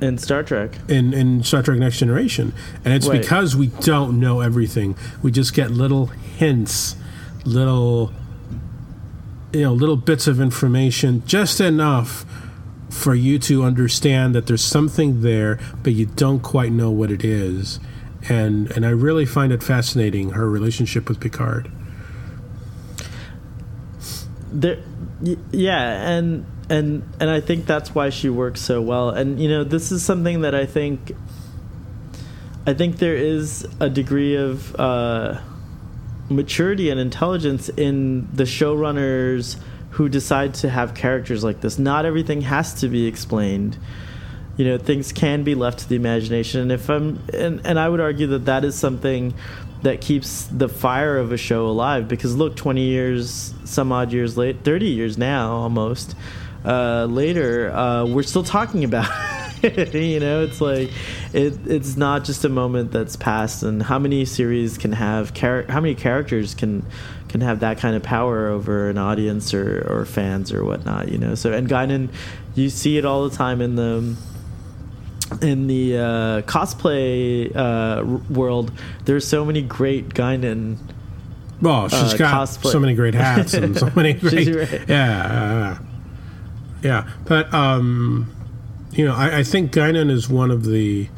in Star Trek. In in Star Trek Next Generation, and it's because we don't know everything. We just get little hints, little you know, little bits of information, just enough for you to understand that there's something there, but you don't quite know what it is. And and I really find it fascinating her relationship with Picard. There, yeah, and and and I think that's why she works so well. And you know, this is something that I think I think there is a degree of uh, maturity and intelligence in the showrunners who decide to have characters like this. Not everything has to be explained. You know, things can be left to the imagination. And if I'm, and, and I would argue that that is something that keeps the fire of a show alive. Because look, 20 years, some odd years late, 30 years now almost uh, later, uh, we're still talking about. you know, it's like it, it's not just a moment that's passed. And how many series can have char- how many characters can can have that kind of power over an audience or, or fans or whatnot, you know. So and Guinan, you see it all the time in the in the uh, cosplay uh, world. There's so many great Guinan. Well, she's uh, got cosplay. so many great hats and so many great. right. Yeah, yeah. But um, you know, I, I think Guinan is one of the.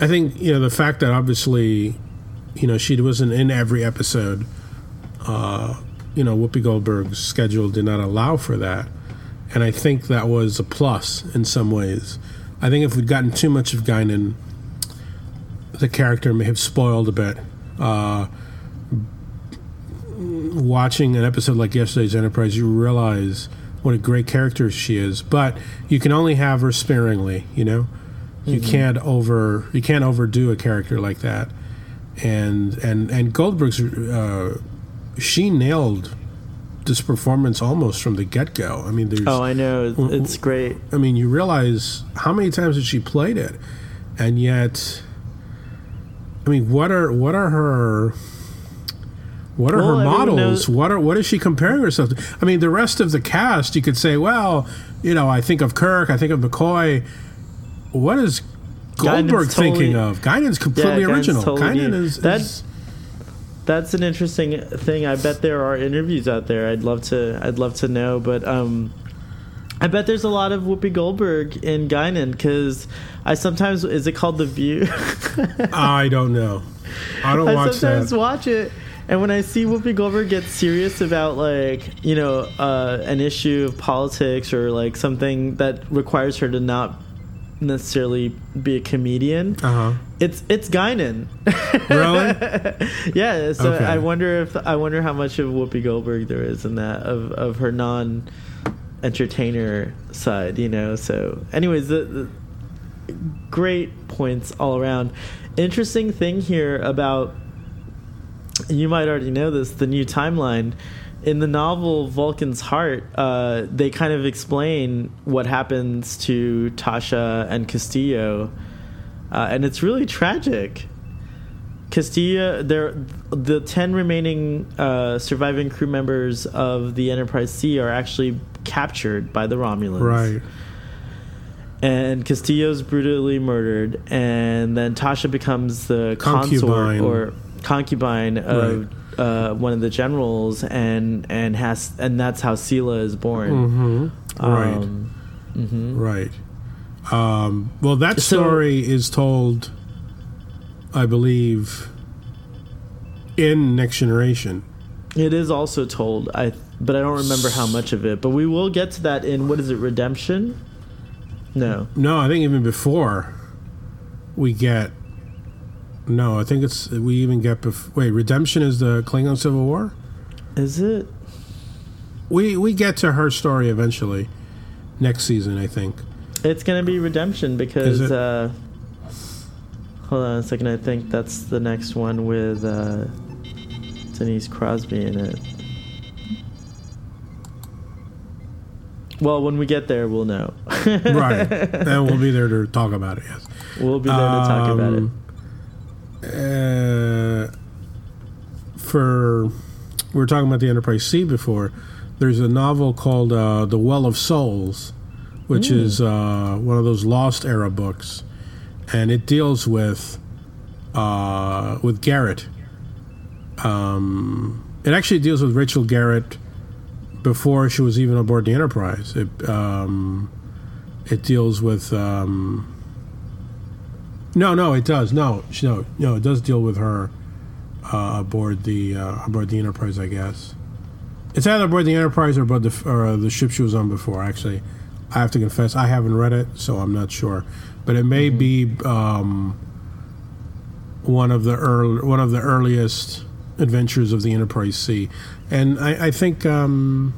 I think you know the fact that obviously, you know, she wasn't in every episode uh, you know, Whoopi Goldberg's schedule did not allow for that. And I think that was a plus in some ways. I think if we'd gotten too much of Guinan, the character may have spoiled a bit. Uh, watching an episode like yesterday's Enterprise, you realize what a great character she is. But you can only have her sparingly. You know, mm-hmm. you can't over you can't overdo a character like that. And and and Goldberg's uh, she nailed this performance almost from the get go. I mean, there's oh, I know it's great. I mean, you realize how many times has she played it, and yet, I mean, what are what are her what are well, her models? What are what is she comparing herself to? I mean, the rest of the cast, you could say, well, you know, I think of Kirk, I think of McCoy. What is Goldberg totally, thinking of? Guinan's completely yeah, original. Totally Guinan is, is that's an interesting thing. I bet there are interviews out there. I'd love to. I'd love to know, but um, I bet there's a lot of Whoopi Goldberg in Guinan because I sometimes is it called The View? I don't know. I don't watch it. I watch sometimes that. watch it, and when I see Whoopi Goldberg get serious about like you know uh, an issue of politics or like something that requires her to not necessarily be a comedian. Uh-huh. It's it's Guinan. really? yeah. So okay. I wonder if I wonder how much of Whoopi Goldberg there is in that of of her non entertainer side. You know. So, anyways, the, the great points all around. Interesting thing here about you might already know this the new timeline in the novel Vulcan's Heart, uh, they kind of explain what happens to Tasha and Castillo, uh, and it's really tragic. Castillo, there, the ten remaining uh, surviving crew members of the Enterprise C are actually captured by the Romulans. Right. And Castillo's brutally murdered, and then Tasha becomes the Concubine. consort or concubine of uh, one of the generals, and and has and that's how Sela is born. Mm-hmm. Right. Um, mhm. Right. Um, well, that So- story is told, I believe, in Next Generation. It is also told, I but I don't remember how much of it. But we will get to that in what is it, Redemption? No, No, I think even before we get. No, I think it's we even get. Bef- wait, Redemption is the Klingon Civil War. is it? We we get to her story eventually, next season, I think. It's gonna be Redemption because. Uh, hold on a second. I think that's the next one with uh, Denise Crosby in it. Well, when we get there, we'll know. right, and we'll be there to talk about it. Yes. We'll be there to talk about it. Uh, for we were talking about the Enterprise C before. There's a novel called uh, The Well of Souls, which Hmm. is uh, one of those Lost era books, and it deals with uh, with Garrett. Um, it actually deals with Rachel Garrett before she was even aboard the Enterprise. It um, it deals with. Um, no, no, it does. No, sh- no, no, it does deal with her uh, aboard the uh, aboard the Enterprise. I guess it's either aboard the Enterprise or aboard the or uh, the ship she was on before. Actually, I have to confess I haven't read it, so I'm not sure. But it may be um, one of the early, one of the earliest adventures of the Enterprise C, and I, I think. Um,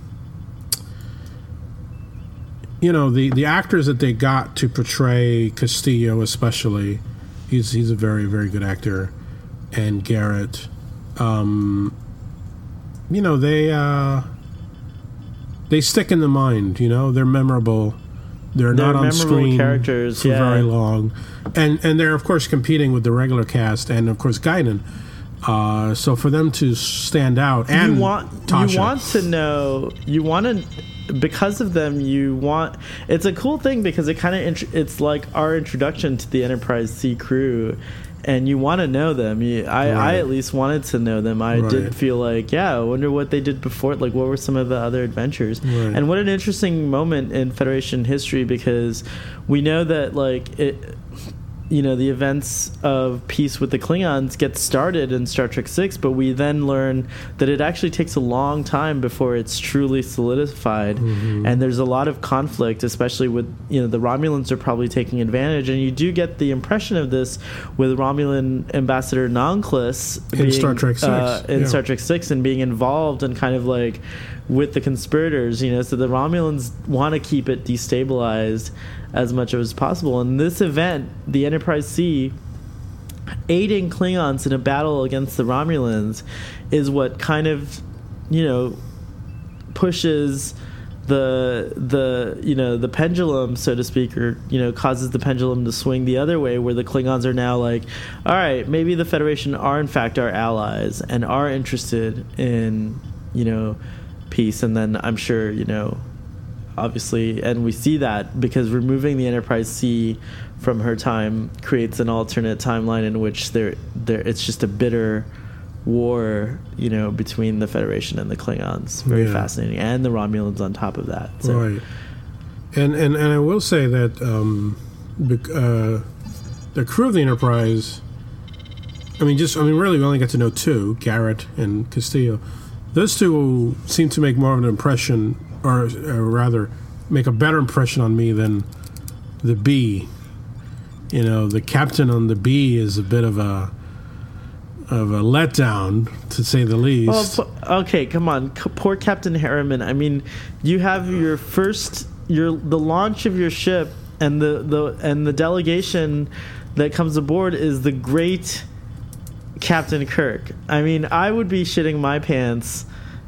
you know the the actors that they got to portray Castillo, especially, he's he's a very very good actor, and Garrett, um, you know they uh, they stick in the mind. You know they're memorable. They're, They're not on screen characters, for yeah. very long, and and they're of course competing with the regular cast and of course Guinan. Uh, so for them to stand out and you want Tasha, you want to know you want to because of them you want it's a cool thing because it kind of int- it's like our introduction to the enterprise c crew and you want to know them you, I, I at least wanted to know them i Right. did feel like yeah i wonder what they did before like what were some of the other adventures Right. and what an interesting moment in federation history because we know that like it you know the events of peace with the Klingons get started in Star Trek Six, but we then learn that it actually takes a long time before it's truly solidified, and there's a lot of conflict, especially with you know the Romulans are probably taking advantage, and you do get the impression of this with Romulan Ambassador Nanclus In Star Trek Six, uh, in yeah. Star Trek Six, and being involved and kind of like with the conspirators, you know, so the Romulans want to keep it destabilized as much as possible. And this event, the Enterprise C, aiding Klingons in a battle against the Romulans, is what kind of, you know, pushes the the you know the pendulum so to speak or you know causes the pendulum to swing the other way where the klingons are now like all right maybe the federation are in fact our allies and are interested in you know peace and then i'm sure you know obviously and we see that because removing the enterprise c from her time creates an alternate timeline in which there there it's just a bitter war you know between the federation and the klingons very Yeah. fascinating and the romulans on top of that so Right. And, and and I will say that um, uh, the crew of the Enterprise. I mean, just I mean, really, we only get to know two, Garrett and Castillo. Those two seem to make more of an impression, or, or rather, make a better impression on me than the B. You know, the captain on the B is a bit of a of a letdown, to say the least. Well, okay, come on, C- poor Captain Harriman. I mean, you have your first, your the launch of your ship, and the the and the delegation that comes aboard is the great Captain Kirk. I mean, I would be shitting my pants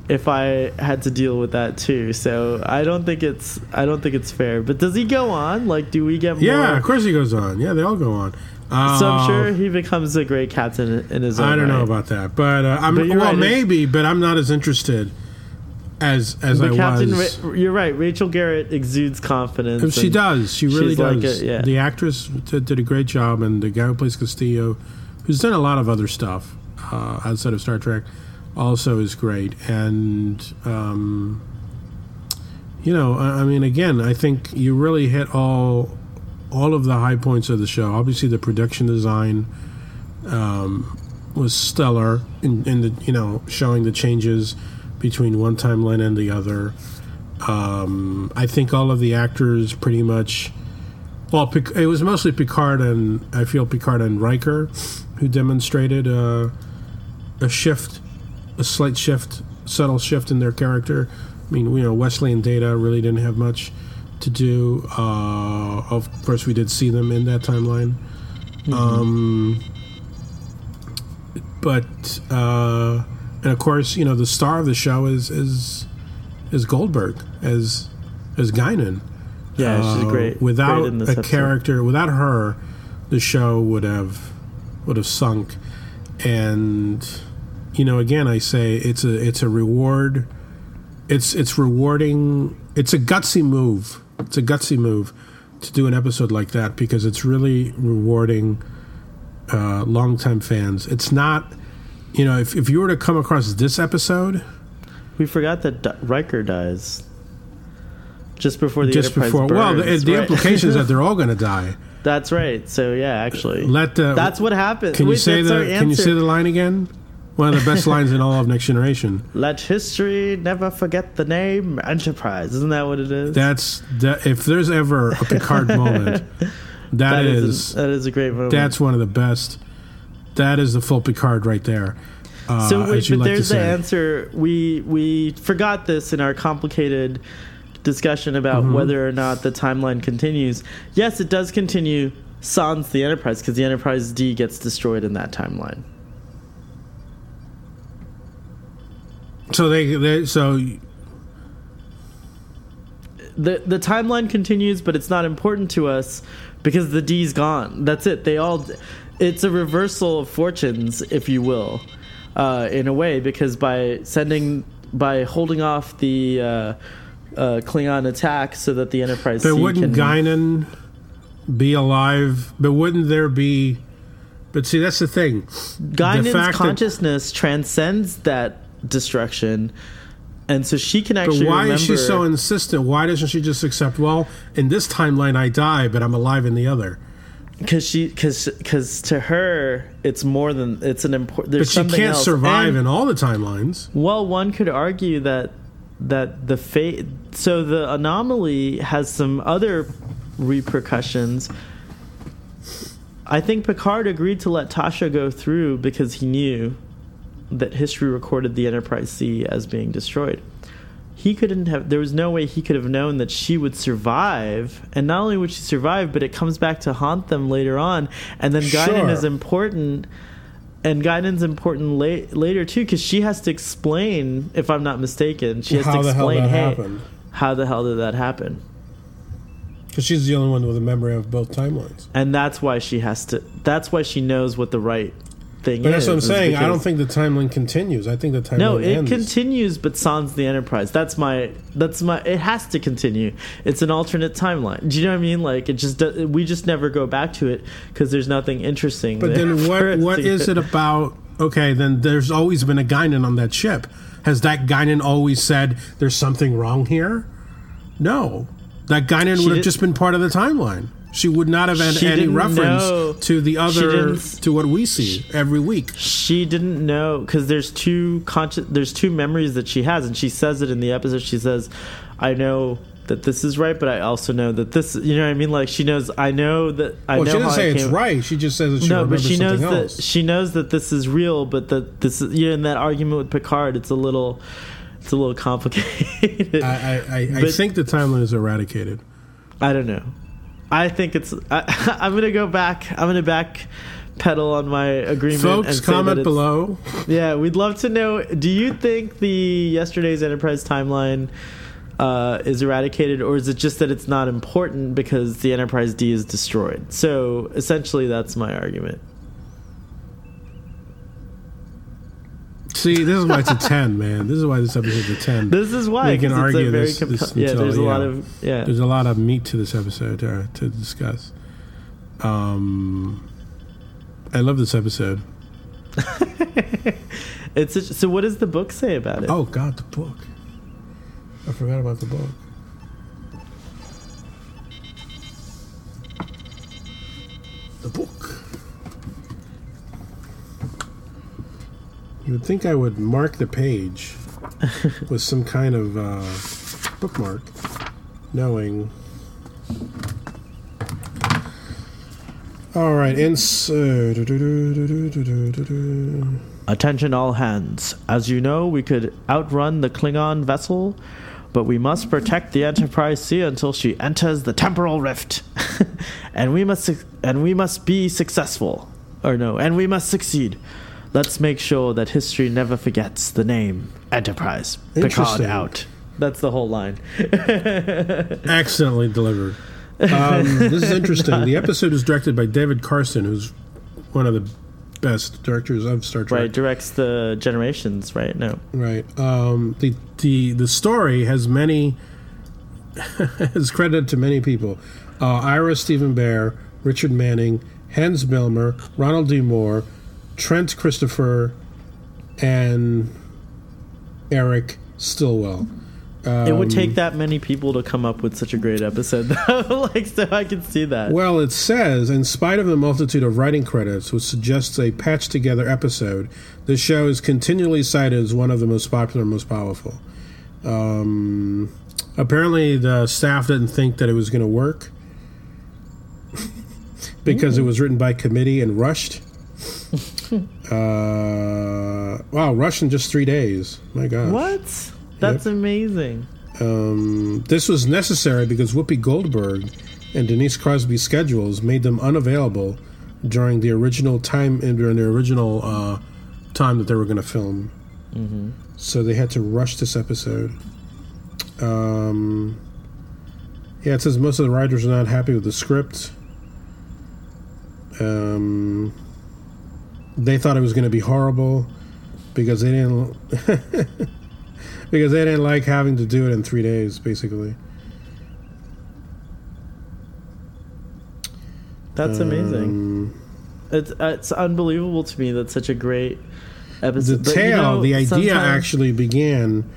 if I had to deal with that too. So I don't think it's I don't think it's fair. But does he go on? Like, do we get more? yeah, of course he goes on. Yeah, they all go on. Uh, So I'm sure he becomes a great captain in his own I don't know about that, but uh, I'm But well right, maybe, but I'm not as interested as as But I Captain, was. Ra- you're right. Rachel Garrett exudes confidence. she and does. She really she's like does. a- yeah. The actress did, did a great job, and the guy who plays Castillo, who's done a lot of other stuff uh, outside of Star Trek, also is great. And um, you know, I, I mean, again, I think you really hit all all of the high points of the show. Obviously, the production design um, was stellar in, in the you know showing the changes between one timeline and the other. Um, I think all of the actors pretty much. Well, it was mostly Picard and I feel Picard and Riker who demonstrated uh, a shift, a slight shift, subtle shift in their character. I mean, you know, Wesley and Data really didn't have much to do. Uh, of course, we did see them in that timeline. Um, but uh, and of course, you know, the star of the show is is is Goldberg as as Guinan. yeah, she's Uh, great. Without great a episode. character, without her, the show would have would have sunk. And you know, again, I say it's a it's a reward. It's it's rewarding. It's a gutsy move. It's a gutsy move to do an episode like that because it's really rewarding uh, longtime fans. It's not, you know, if if you were to come across this episode We forgot that D- Riker dies just before the just Enterprise before, well, the, burns, the right? implication is that they're all going to die. That's right. So yeah, actually, Let the that's what happens. Can you Wait, say the Can you say the line again? One of the best lines in all of Next Generation. Let history never forget the name Enterprise. Isn't that what it is? That's that. If there's ever a Picard moment, that is, is, a, that is a great moment. that's one of the best. That is the full Picard right there. Uh, so wait, but like there's the answer. We we forgot this in our complicated discussion about Mm-hmm. whether or not the timeline continues. Yes, it does continue. Sans the Enterprise because the Enterprise D gets destroyed in that timeline. So they, they so the the timeline continues, but it's not important to us because the D's gone. That's it. They all. It's a reversal of fortunes, if you will, uh, in a way, because by sending by holding off the uh, uh, Klingon attack so that the Enterprise. But C wouldn't can, Guinan be alive? But wouldn't there be? But see, that's the thing. Guinan's that- consciousness transcends that destruction, and so she can actually. But why remember, is she so insistent? Why doesn't she just accept? Well, in this timeline, I die, but I'm alive in the other. because she because because to her it's more than it's an important. But she can't else. survive And- in all the timelines. Well, one could argue that that the fate so the anomaly has some other repercussions. I think Picard agreed to let Tasha go through because he knew that history recorded the Enterprise C as being destroyed. He couldn't have there was no way he could have known that she would survive and not only would she survive but it comes back to haunt them later on and then Guinan Sure. is important and Guinan's important la- later too because she has to explain, if I'm not mistaken, she has How to explain, hey, happened? how the hell did that happen? Because she's the only one with a memory of both timelines. And that's why she has to. That's why she knows what the right thing But is. that's what I'm saying. I don't think the timeline continues. I think the timeline No, it ends. continues, but sans the Enterprise. That's my. That's my. It has to continue. It's an alternate timeline. Do you know what I mean? Like it just. We just never go back to it because there's nothing interesting. But then what? What is it about? Okay, then there's always been a Guinan on that ship. Has that Guinan always said there's something wrong here? No, that Guinan would have just been part of the timeline. She would not have had She any reference know. to the other to what we see every week. she didn't know because there's two conscious there's two memories that she has and she says it in the episode she says i know that this is right but i also know that this you know what i mean like she knows i know that i Well, know she how say it's right. She just says that she no but she knows something that she knows that this is real but that this is you know in that argument with picard it's a little it's a little complicated I, I, I, I think the timeline is eradicated. I don't know. I think it's. I, I'm gonna go back. I'm gonna back pedal on my agreement. Folks, comment below. Yeah, we'd love to know. Do you think the yesterday's Enterprise timeline uh, is eradicated, or is it just that it's not important because the Enterprise D is destroyed? So essentially, that's my argument. See, this is why it's a ten, man. This is why this episode's a ten. This is why We can argue this- this yeah. until- There's a lot of yeah. There's a lot of meat to this episode uh, to discuss. Um, I love this episode. It's a, so. What does the book say about it? Oh God, the book. I forgot about the book. You would think I would mark the page with some kind of uh, bookmark, knowing. All right, ins. Uh. Attention, all hands. As you know, we could outrun the Klingon vessel, but we must protect the Enterprise C until she enters the temporal rift, and we must and we must be successful. Or no, and we must succeed. Let's make sure that history never forgets the name Enterprise. Picard out. That's the whole line. accidentally delivered. Um, this is interesting. The episode is directed by David Carson, who's one of the best directors of Star Trek. Right, directs the generations. Right, no. Right. Um, the the the story has many is credited to many people. Uh, Ira Steven Behr, Richard Manning, Hans Beimler, Ronald D. Moore, Trent Christopher, and Eric Stillwell. it would Um, take that many people to come up with such a great episode, though. like, so I can see that. Well, it says, in spite of the multitude of writing credits, which suggests a patched together episode, the show is continually cited as one of the most popular and most powerful. Um, apparently, the staff didn't think that it was going to work because it was written by committee and rushed. uh, wow, rushed in just three days. My God. What? That's amazing. Um, this was necessary because Whoopi Goldberg and Denise Crosby's schedules made them unavailable during the original time during the original uh, time that they were going to film. So they had to rush this episode. Um, yeah, it says most of the writers are not happy with the script. Um, they thought it was going to be horrible because they didn't because they didn't like having to do it in three days, basically. That's amazing. Um, It's uh, it's unbelievable to me that such a great the episode. but, tale, you know, the idea actually began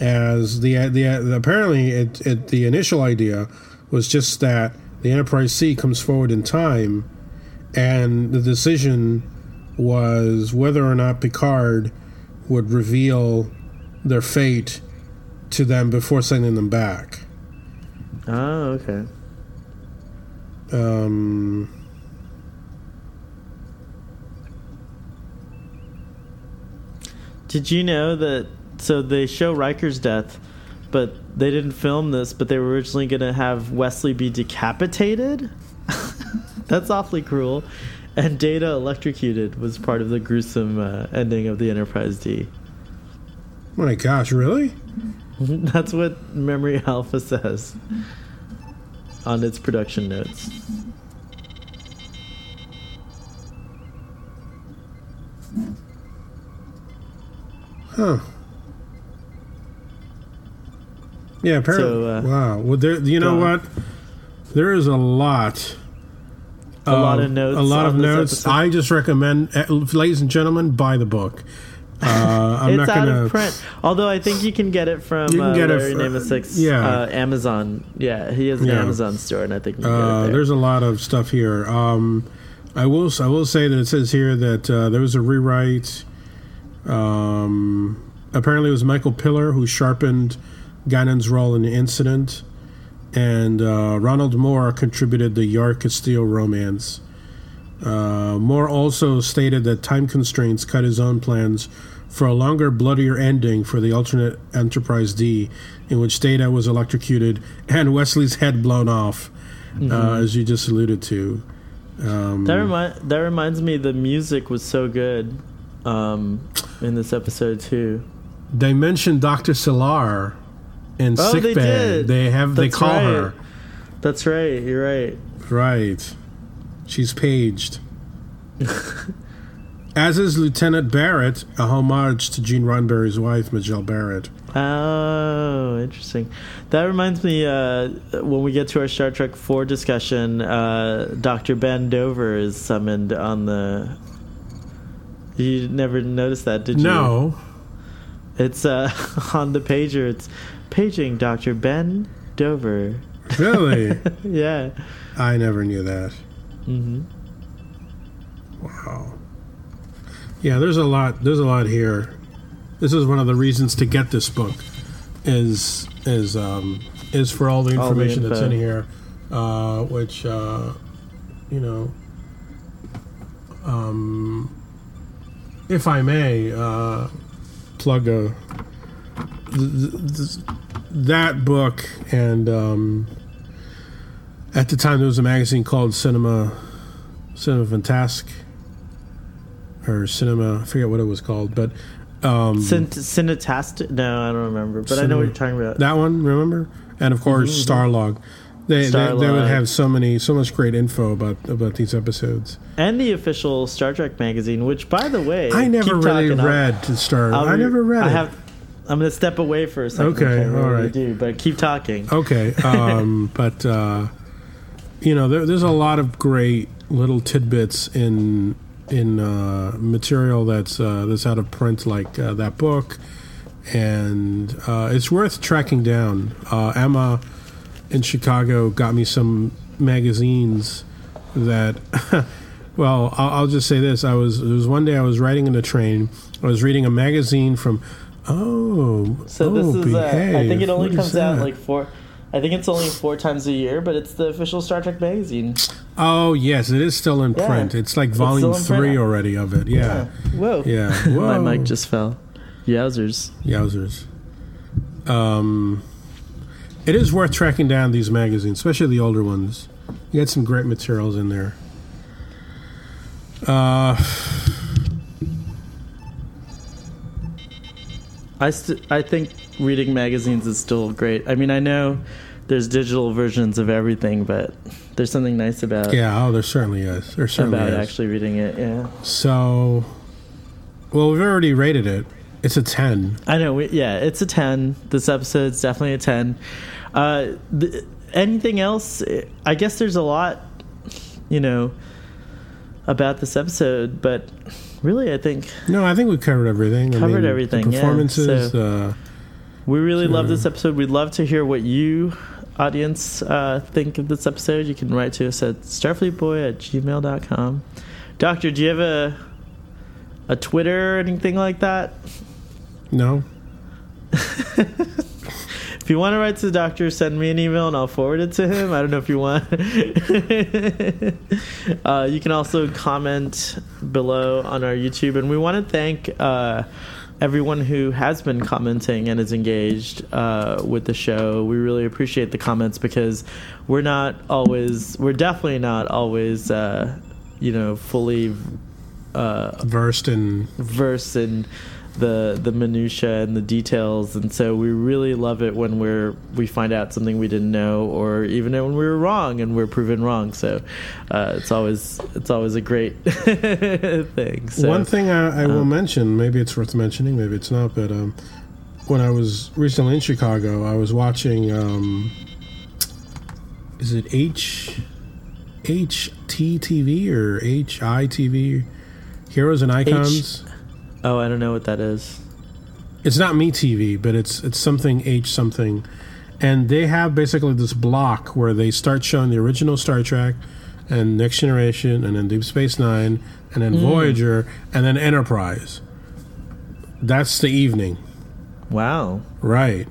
as the the apparently it, it the initial idea was just that the Enterprise C comes forward in time, and the decision was whether or not Picard would reveal their fate to them before sending them back. Oh, okay. Um, Did you know that? So they show Riker's death, but they didn't film this. But they were originally going to have Wesley be decapitated. That's awfully cruel. And Data electrocuted was part of the gruesome uh, ending of the Enterprise D. my gosh, really? That's what Memory Alpha says on its production notes. Huh. Yeah, apparently. So, uh, wow. Well, there. You know on. what? There is a lot. A lot of notes A lot of notes. I just recommend, uh, ladies and gentlemen, buy the book. Uh, I'm it's not out gonna. of print. Although I think you can get it from You can uh, get it Larry fr- yeah. uh, Amazon. Yeah, he has an Yeah. Amazon store, and I think you can Uh, it there. there's a lot of stuff here. Um, I will. I will say that it says here that uh, there was a rewrite. Um, apparently, it was Michael Piller who sharpened Guinan's role in the incident, and uh, Ronald Moore contributed the Yar Castillo romance. Uh, Moore also stated that time constraints cut his own plans for a longer, bloodier ending for the alternate Enterprise D, in which Data was electrocuted and Wesley's head blown off, uh, as you just alluded to. Um, That remind that reminds me the music was so good um, in this episode too. they mentioned Dr. Selar in Oh, sick they bed. did. They have they call right. her That's right. You're right. right. She's paged. As is Lieutenant Barrett, a homage to Gene Roddenberry's wife, Majel Barrett. Oh, interesting. That reminds me. Uh, when we get to our Star Trek Four discussion, uh, Doctor Ben Dover is summoned on the. You never noticed that, did you? No. It's uh, on the pager. It's paging Doctor Ben Dover. Really? yeah. I never knew that. Mm-hmm. Wow. Yeah, there's a lot. There's a lot here. This is one of the reasons to get this book. Is is um, is for all the All the information that's in here, uh, which uh, you know, um, if I may uh, plug a th- th- th- that book and um, at the time there was a magazine called Cinema Cinema Fantasque or Cinema I forget what it was called but um, Cin- Cinetastic? No, I don't remember, but I know what you're talking about. that one remember and of course Mhm, mhm. Starlog they, they, they would have so many so much great info about about these episodes and the official Star Trek magazine, which, by the way, I never really read to Star I'll I never read I it have. I'm going to step away for a second. Okay, all right. I all rarely right. Do but keep talking. Okay, um, but uh, you know, there, there's a lot of great little tidbits in in uh, material that's uh, that's out of print, like uh, that book, and uh, it's worth tracking down. Uh, Emma in Chicago got me some magazines that. Well, I'll, I'll just say this: I was it was one day I was riding in the train. I was reading a magazine from. Oh, So oh, this is. Uh, I think it only What comes out like four. I think it's only four times a year, but it's the official Star Trek magazine. Oh yes, it is still in Yeah. print. It's like volume print. three already of it. Yeah, Whoa. yeah. My mic just fell. Yowzers. Yowzers. Um, it is worth tracking down these magazines, especially the older ones. You got some great materials in there. Uh, I st- I think reading magazines is still great. I mean, I know there's digital versions of everything, but there's something nice about yeah. Oh, there certainly is. There certainly about is. actually reading it. Yeah, So, well, we've already rated it. It's a ten. I know. We, yeah, it's a ten. This episode's definitely a ten. Uh, th- anything else? I guess there's a lot, you know, about this episode, but really, I think No, I think we covered everything. I Covered mean, everything, The yeah. performances. So- uh, We really love this episode. We'd love to hear what you, audience, uh, think of this episode. You can write to us at starfleetboy at gmail.com. Doctor, do you have a a Twitter or anything like that? no. If you want to write to the doctor, send me an email and I'll forward it to him. I don't know if you want. uh, you can also comment below on our YouTube. And we want to thank uh, everyone who has been commenting and is engaged uh, with the show. We really appreciate the comments because we're not always, we're definitely not always, uh, you know, fully uh, Versed in versed in the the minutia and the details and so we really love it when we're we find out something we didn't know or even when we were wrong and we're proven wrong so uh, it's always it's always a great thing so One thing I, I will um, mention, maybe it's worth mentioning, maybe it's not, but um, when I was recently in Chicago, I was watching. Um, is it H HTTV or HITV? Heroes and Icons. Oh i don't know what that is it's not Me TV, but it's it's something H something, and they have basically this block where they start showing the original Star Trek, and Next Generation, and then Deep Space Nine, and then mm. Voyager, and then Enterprise. That's the evening, wow right?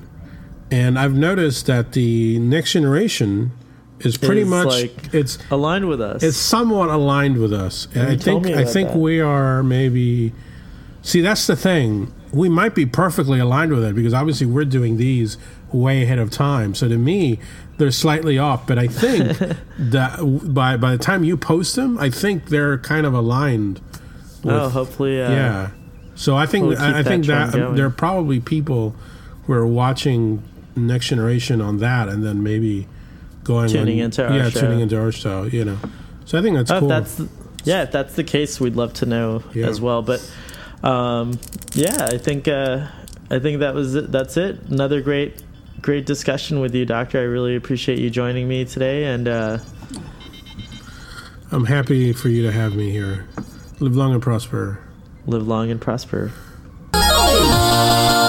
And I've noticed that the Next Generation is pretty Is much like- it's aligned with us it's somewhat aligned with us. And I think I about think that. we are maybe See, that's the thing. We might be perfectly aligned with it because obviously we're doing these way ahead of time. So to me, they're slightly off, but I think that by by the time you post them, I think they're kind of aligned. With, oh hopefully uh, yeah. So I think we'll I, I that think that going. there are probably people who are watching Next Generation on that, and then maybe going Tuning on, into our yeah, show. tuning into our show. You know. So I think that's oh, cool. that's yeah, if that's the case, we'd love to know Yeah. as well. But um, yeah, I think uh, I think that was it. That's it. Another great great discussion with you, Doctor. I really appreciate you joining me today, and uh, I'm happy for you to have me here. Live long and prosper. live long and prosper. Oh,